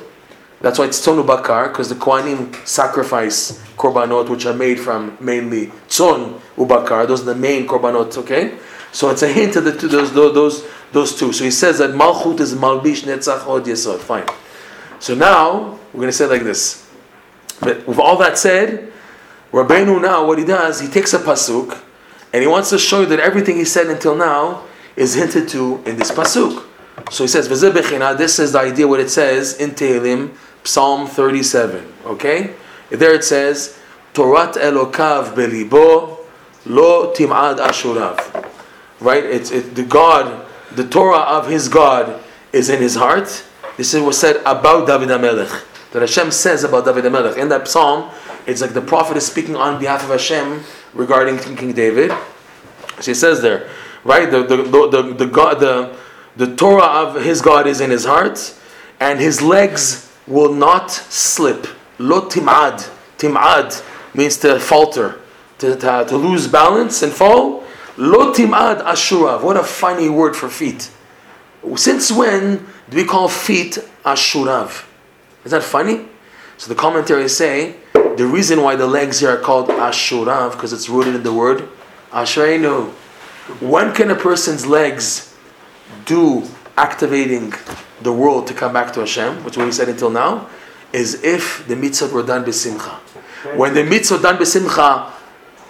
[SPEAKER 1] That's why it's Tzonu Bakar, because the Kohanim sacrifice korbanot, which are made from mainly Tzon Ubakar. Those are the main korbanot, okay? So it's a hint of the two, those, those, those two. So he says that Malchut is Malbish Netzach Hod Yesod. Fine. So now, we're going to say like this. But with all that said, Rabbeinu now, what he does, he takes a pasuk, and he wants to show you that everything he said until now is hinted to in this pasuk. So he says, This is the idea what it says in Tehillim, Psalm 37. Okay? There it says, Torat Elokav belibo, lo tim'ad ashurav. Right? It's it, the God, the Torah of his God is in his heart. This is what said about David HaMelech. That Hashem says about David HaMelech. In that psalm, it's like the prophet is speaking on behalf of Hashem regarding King David. She says there, right? The the the, the, God the the Torah of his God is in his heart, and his legs will not slip. Lo timad. Timad means to falter, to, to, to lose balance and fall. Lo timad ashurav. What a funny word for feet. Since when do we call feet ashurav? Is that funny? So the commentaries say the reason why the legs here are called ashurav because it's rooted in the word ashreinu. When can a person's legs do activating the world to come back to Hashem, which we said until now, is if the mitzvot were done besimcha. When the mitzvot done besimcha,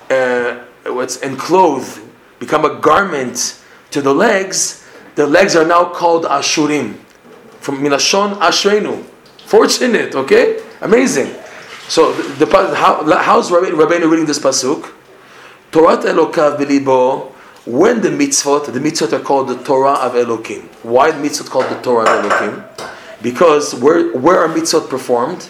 [SPEAKER 1] uh, what's enclosed, become a garment to the legs, the legs are now called ashurim. From minashon ashreinu. Fortunate, okay? Amazing. So the, the how, how's Rabbeinu reading this pasuk? Torat Elokav bilibo when the mitzvot, the mitzvot are called the Torah of Elohim. Why the mitzvot called the Torah of Elohim? Because where, where are mitzvot performed?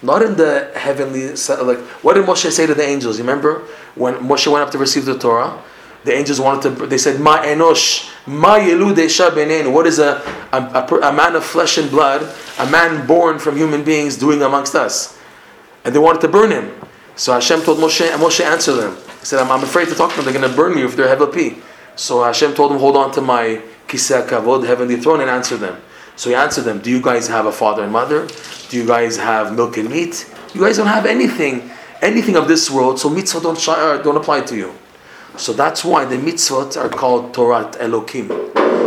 [SPEAKER 1] Not in the heavenly, like, what did Moshe say to the angels? You remember? When Moshe went up to receive the Torah, the angels wanted to, they said, Ma enosh, ma yelu benenu. What is a, a, a, a man of flesh and blood, a man born from human beings doing amongst us? And they wanted to burn him. So Hashem told Moshe, and Moshe answered them. He said, I'm, I'm afraid to talk to them. They're going to burn me if they're Hevel So Hashem told him, hold on to my kiseh kavod, heavenly throne, and answer them. So he answered them, do you guys have a father and mother? Do you guys have milk and meat? You guys don't have anything, anything of this world, so mitzvot don't, uh, don't apply to you. So that's why the mitzvot are called Torah Elohim.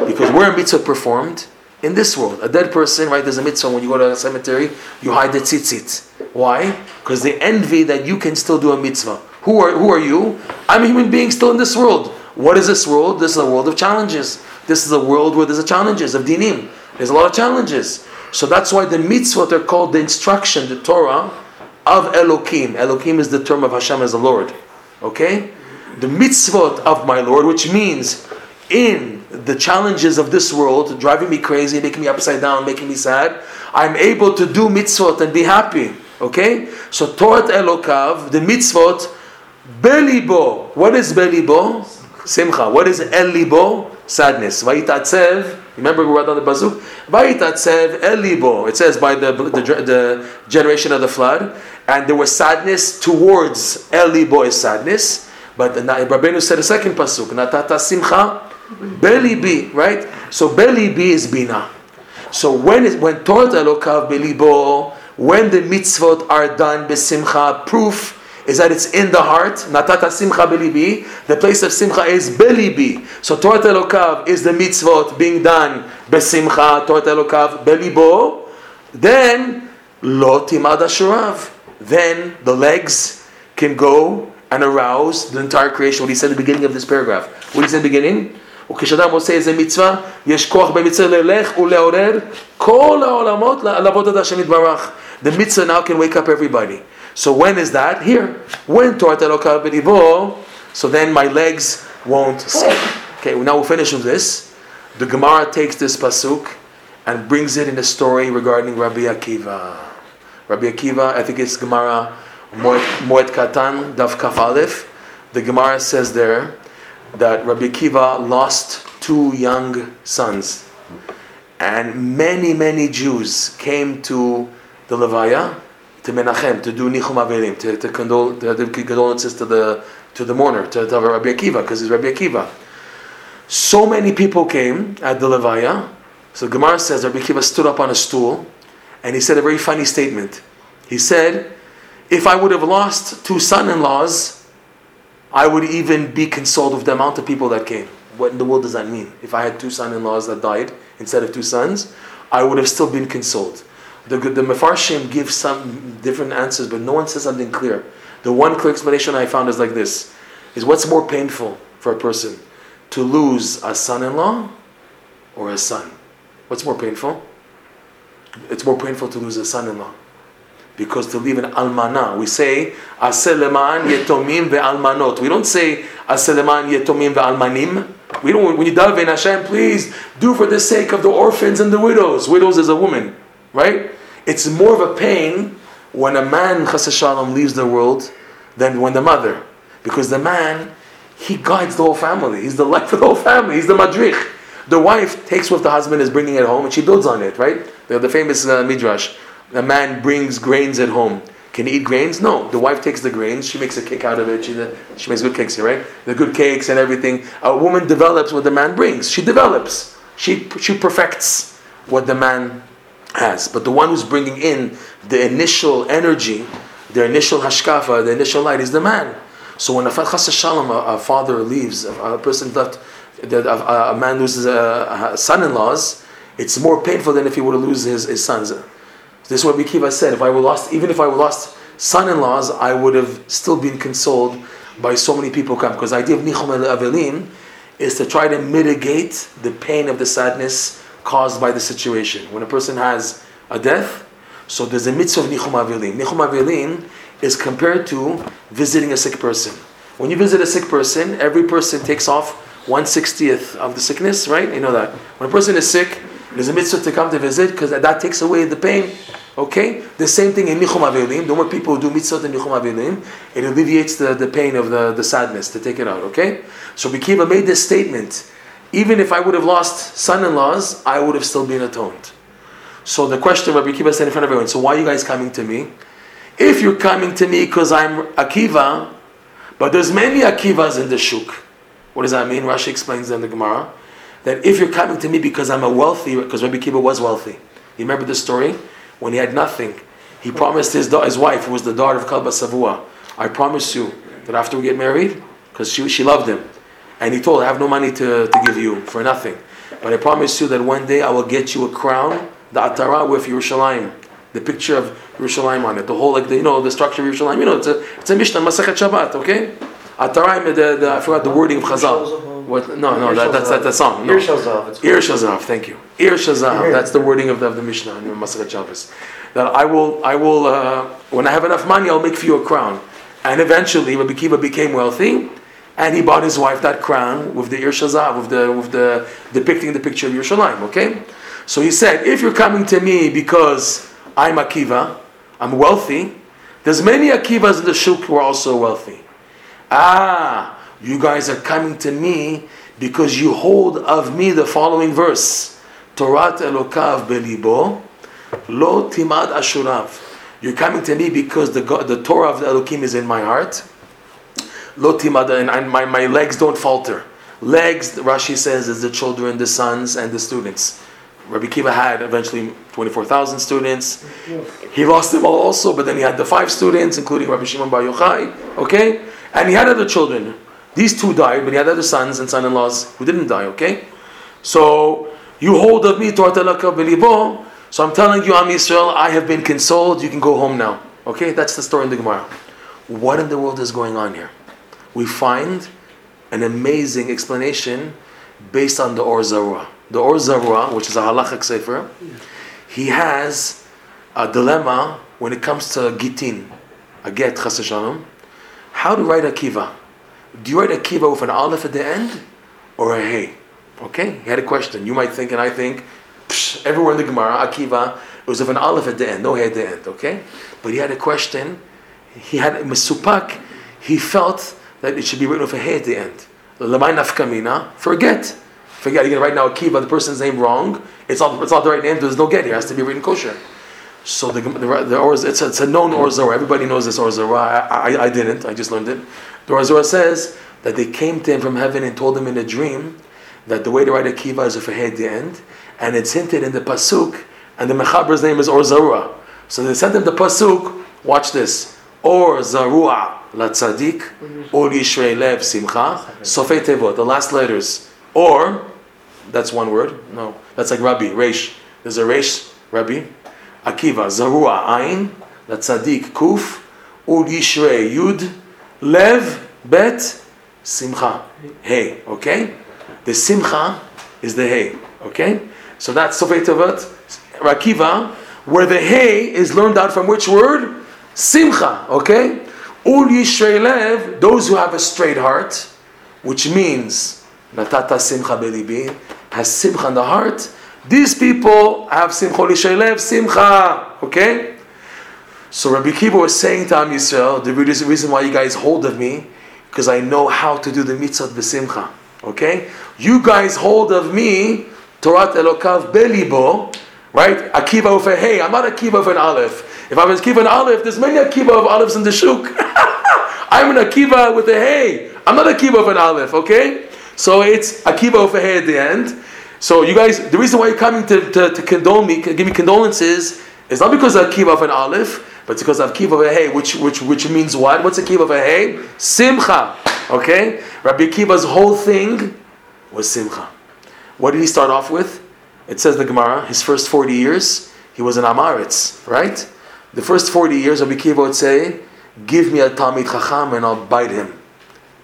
[SPEAKER 1] Because where a mitzvah performed? In this world. A dead person, right, there's a mitzvah when you go to a cemetery, you hide the tzitzit. Why? Because they envy that you can still do a mitzvah. Who are, who are you? I'm a human being still in this world. What is this world? This is a world of challenges. This is a world where there's a challenges of dinim. There's a lot of challenges. So that's why the mitzvot are called the instruction, the Torah of Elohim. Elohim is the term of Hashem as the Lord. Okay? The mitzvot of my Lord, which means in the challenges of this world, driving me crazy, making me upside down, making me sad, I'm able to do mitzvot and be happy. Okay? So Torah Elokav, the mitzvot, Belibo. What is Belibo? Simcha. What is Elibo? Sadness. Vayitatzev. Remember we read on the bazuk? Vayitatzev Elibo. It says by the, the, the generation of the flood. And there was sadness towards Elibo is sadness. But Rabbeinu said a second pasuk. Natata Simcha Belibi. Right? So Belibi is Bina. So when is when Torah Elokav Belibo, when the mitzvot are done besimcha, proof is that it's in the heart. Natata simcha belibi. The place of simcha is belibi. So Torah Elokav is the mitzvot being done besimcha. Torah Elokav belibo. Then lo timad. Then the legs can go and arouse the entire creation. What he said at the beginning of this paragraph. What he said at the beginning? וכשאדם The mitzvah now can wake up everybody. So when is that? Here. When Torat Elokav Belibo, so then my legs won't sink. Okay, well now we'll finish with this. The Gemara takes this pasuk and brings it in a story regarding Rabbi Akiva. Rabbi Akiva, I think it's Gemara Moed Katan, Daf Kaf Aleph. The Gemara says there that Rabbi Akiva lost two young sons. And many, many Jews came to the Levaya to Menachem to do Nichum Avelim, to, to condole to condolences to the to the mourner, to, to Rabbi Akiva, because he's Rabbi Akiva. So many people came at the Levaya. So Gemara says Rabbi Akiva stood up on a stool and he said a very funny statement. He said, If I would have lost two son in laws, I would even be consoled with the amount of people that came. What in the world does that mean? If I had two son in laws that died instead of two sons, I would have still been consoled. The, the Mefarshim give some different answers, but no one says something clear. The one clear explanation I found is like this is what's more painful for a person? To lose a son in law or a son? What's more painful? It's more painful to lose a son in law. Because to leave an almana, we say aseleman yetomim ve'almanot. We don't say aseleman yetomim ve'almanim. We don't. When you daven Hashem, please do for the sake of the orphans and the widows. Widows is a woman, right? It's more of a pain when a man chas shalom leaves the world than when the mother, because the man he guides the whole family. He's the life of the whole family. He's the madrich. The wife takes what the husband is bringing at home and she builds on it, right? The, the famous uh, midrash. A man brings grains at home. Can he eat grains? No. The wife takes the grains. She makes a cake out of it. She, she makes good cakes here, right? The good cakes and everything. A woman develops what the man brings. She develops. She, she perfects what the man has. But the one who's bringing in the initial energy, the initial hashkafa, the initial light is the man. So when a shalom, a, father leaves, a, person left, a, a man loses uh, a, son-in-laws, it's more painful than if he were to lose his, his sons. This is what Bikiva said. If I were lost, even if I were lost son-in-laws, I would have still been consoled by so many people come. Because the idea of nichum avelim is to try to mitigate the pain of the sadness caused by the situation. When a person has a death, so there's a mitzvah of nichum avelim. Nichum avelim is compared to visiting a sick person. When you visit a sick person, every person takes off one sixtieth of the sickness, right? You know that. When a person is sick, there's a mitzvah to come to visit because that takes away the pain. Okay? The same thing in Nichum Avelim. The more people who do mitzvot in Nichum Avelim, it alleviates the, the pain of the, the sadness to take it out. Okay? So Bikiva made this statement. Even if I would have lost son-in-laws, I would have still been atoned. So the question Rabbi Akiva said in front of everyone, so why are you guys coming to me? If you're coming to me because I'm Akiva, but there's many Akivas in the shuk. What does that mean? Rashi explains in the Gemara that if you're coming to me because I'm a wealthy, because Rabbi Akiva was wealthy. You remember the story? When he had nothing, he promised his, his wife, who was the daughter of Kalba Savua, I promise you that after we get married, because she, she loved him, and he told her, I have no money to, to give you for nothing. But I promise you that one day I will get you a crown, the Atara with Yerushalayim, the picture of Yerushalayim on it, the whole, like, the, you know, the structure of Yerushalayim. You know, it's a, it's a Mishnah, Masachet Shabbat, okay? Atara, the, the, I forgot the wording of Chazal. What? No, no, that, that's that, the song. No.
[SPEAKER 3] Ir Shazav.
[SPEAKER 1] Ir Shazav, thank you. Ir Shazav, that's the wording of the, of the Mishnah in Masachet Shabbos. That I will, I will, uh, when I have enough money, I'll make for you a crown. And eventually, Rabbi Kiva became wealthy, and he bought his wife that crown with the Ir Shazav, with the, with the depicting the picture of Yerushalayim. Okay, so he said, if you're coming to me because I'm Akiva, I'm wealthy. There's many Akivas in the shuk who are also wealthy. Ah, you guys are coming to me because you hold of me the following verse. Torat Elokav belibo, lo timad ashurav. You're coming to me because the, God, the Torah of the Elohim is in my heart. Lo timad, and my, my legs don't falter. Legs, Rashi says, is the children, the sons, and the students. Rabbi Kiva had eventually 24,000 students. He lost them all also, but then he had the five students, including Rabbi Shimon Bar Yochai. Okay? And he had other children. These two died, but he had other sons and son-in-laws who didn't die. Okay? So, you hold of me, Torah belibo. So I'm telling you, Am Yisrael, I have been consoled. You can go home now. Okay? That's the story in the Gemara. What in the world is going on here? We find an amazing explanation based on the Or Zarua. The Or Zarua, which is a halachic sefer, he has a dilemma when it comes to gitin, a get chasashanim. How to write a kiva? Do you write a kiva with an aleph at the end or a hey? Okay, he had a question. You might think, and I think, psh, everywhere in the Gemara, Akiva, it was of an aleph at the end, no hey at the end. Okay, but he had a question. He had a misupak. He felt that it should be written with a hey at the end. Lamai nafkamina, forget. Forget, you're going to write now Akiva, the person's name wrong. It's not, it's not the right name, there's no get here, it has to be written kosher. So the, the, the it's, a, it's a known Or Zarua. Everybody knows this Or Zarua. I, I, I, didn't, I just learned it. The Or Zarua says that they came to him from heaven and told him in a dream that the way to write a kiva is a at the end, and it's hinted in the Pasuk, and the Mechaber's name is Or Zarua. So they sent him the Pasuk, watch this. Or Zarua Latzadik, Or Yishrei Lev Simcha, Sofei Tevot, the last letters. Or, that's one word, no, that's like Rabbi, Reish. There's a Reish, Rabbi. Akiva, Zarua, Ain, Latzadik, Kuf, Ur Yishrei, Yud, Lev, Bet, Simcha, Hey, okay? The Simcha is the Hey, okay? So that's Sofei Rakiva, where the Hey is learned out from which word? Simcha, okay? Ul Yishrei Lev, those who have a straight heart, which means Natata Simcha Belibi, has Simcha in the heart. These people have Simcha Yishrei Simcha, okay? So Rabbi Kiva was saying to Am Yisrael, the reason why you guys hold of me, because I know how to do the mitzvot b'simcha. Okay? You guys hold of me, Torat Elokav Belibo, right? Akiva of a hey, I'm not Akiva of an Aleph. If I was Akiva an Aleph, there's many Akiva of Alephs in the Shuk. <laughs> I'm an Akiva with a hey. I'm not Akiva of an Aleph, okay? So it's Akiva of a hey at the end. So you guys, the reason why you're coming to, to, to condole me, give me condolences, is not because of Akiva of an Aleph, but because of Akiva of hey, which, which, which means what? What's Akiva of a hey? Simcha. Okay? Rabbi Akiva's whole thing was Simcha. What did he start off with? It says in the Gemara, his first 40 years, he was an Amaritz, right? The first 40 years, Rabbi Akiva would say, Give me a Talmid Chacham and I'll bite him.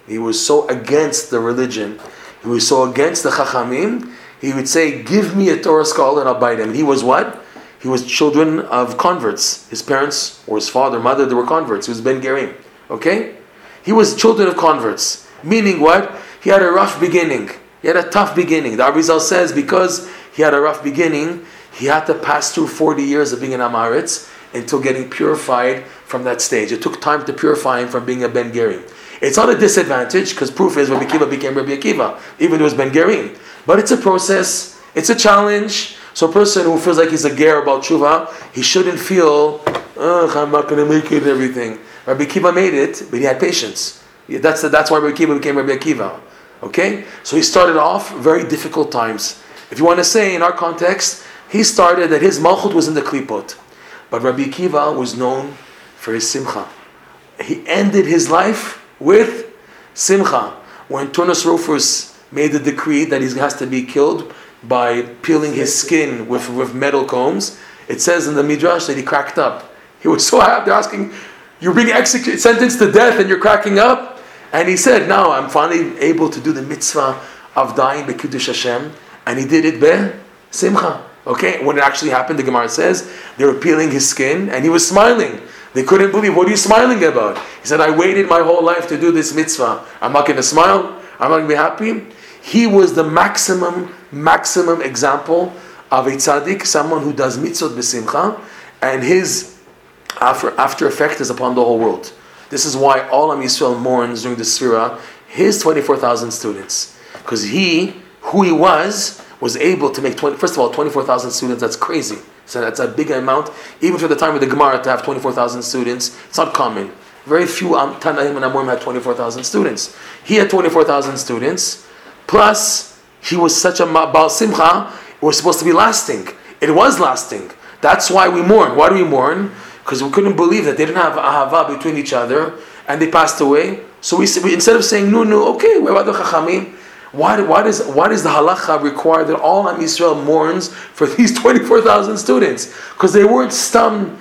[SPEAKER 1] He was so against the religion. He was so against the Chachamim. He would say, Give me a Torah scholar and I'll bite him. And he was what? He was children of converts. His parents or his father, mother, they were converts. He was Ben Gerim. Okay? He was children of converts. Meaning what? He had a rough beginning. He had a tough beginning. The Arizal says because he had a rough beginning, he had to pass through 40 years of being an Amaritz until getting purified from that stage. It took time to purify him from being a Ben Gerim. It's not a disadvantage because proof is Rabbi Akiva became Rabbi Akiva, even though it was Ben Gerim. But it's a process, it's a challenge. So a person who feels like he's a ger about tshuva, he shouldn't feel, ugh, I'm not going to make it and everything. Rabbi Akiva made it, but he had patience. That's, the, that's why Rabbi Akiva became Rabbi Akiva. Okay? So he started off very difficult times. If you want to say, in our context, he started that his malchut was in the klipot. But Rabbi Akiva was known for his simcha. He ended his life with simcha. When Turnus Rufus made the decree that he has to be killed by peeling his skin with, with metal combs, it says in the Midrash that he cracked up. He was so <laughs> happy. Asking, You're being executed, sentenced to death, and you're cracking up? And he said, Now I'm finally able to do the mitzvah of dying by Kiddush Hashem. And he did it be simcha. Okay, when it actually happened, the Gemara says they were peeling his skin and he was smiling. They couldn't believe, what are you smiling about? He said, I waited my whole life to do this mitzvah. I'm not going to smile. I'm not going to be happy. He was the maximum, maximum example of a tzaddik, someone who does mitzvot b'simcha, and his after, after effect is upon the whole world. This is why all Am Yisrael mourns during the Sfira, his 24,000 students. Because he, who he was, was able to make 20, first of all, 24,000 students, that's crazy. So that's a big amount. Even for the time of the Gemara to have 24,000 students, it's not common. Very few Tanaim and Amorim had 24,000 students. He had 24,000 students, plus he was such a Baal Simcha, it was supposed to be lasting. It was lasting. That's why we mourn. Why do we mourn? Because we couldn't believe that they didn't have ahava between each other and they passed away. So we, we instead of saying no, no, okay, the chachamim? Why, why, does, why does the halacha require that all Am Yisrael mourns for <laughs> these 24,000 students? Because they weren't stum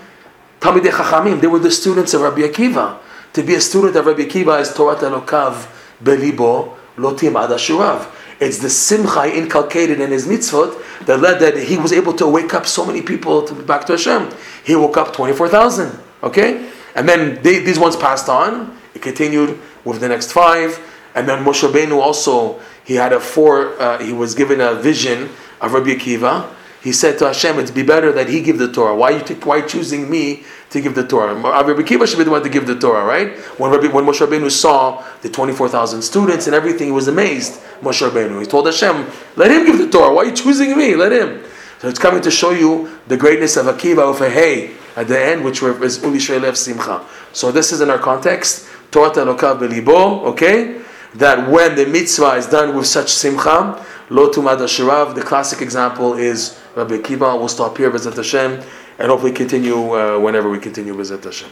[SPEAKER 1] Talmidei Chachamim, they were the students of Rabbi Akiva. To be a student of Rabbi Akiva is Torah Elokav belibo lotim adashurav. It's the simcha inculcated in his mitzvot that led that he was able to wake up so many people to back to Hashem. He woke up 24,000, okay? And then they, these ones passed on. It continued with the next five. And then Moshe Rabbeinu also, he had a four, uh, he was given a vision of Rabbi Akiva. He said to Hashem, "It'd be better that He give the Torah. Why you t- why choosing me to give the Torah? Rabbi Akiva should be the one to give the Torah, right? When Rabbi, when Moshe Rabbeinu saw the twenty four thousand students and everything, he was amazed. Moshe Rabbeinu, he told Hashem, "Let him give the Torah. Why are you choosing me? Let him." So it's coming to show you the greatness of Akiva of a hey at the end, which is Uli Shreilev Simcha. So this is in our context. Torah Elokav belibo. Okay, that when the mitzvah is done with such simcha, lo tumad. The classic example is Rabbi Akiva. We'll stop here, Bezat Hashem, and hopefully continue uh, whenever we continue, Bezat Hashem.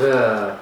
[SPEAKER 2] Yeah.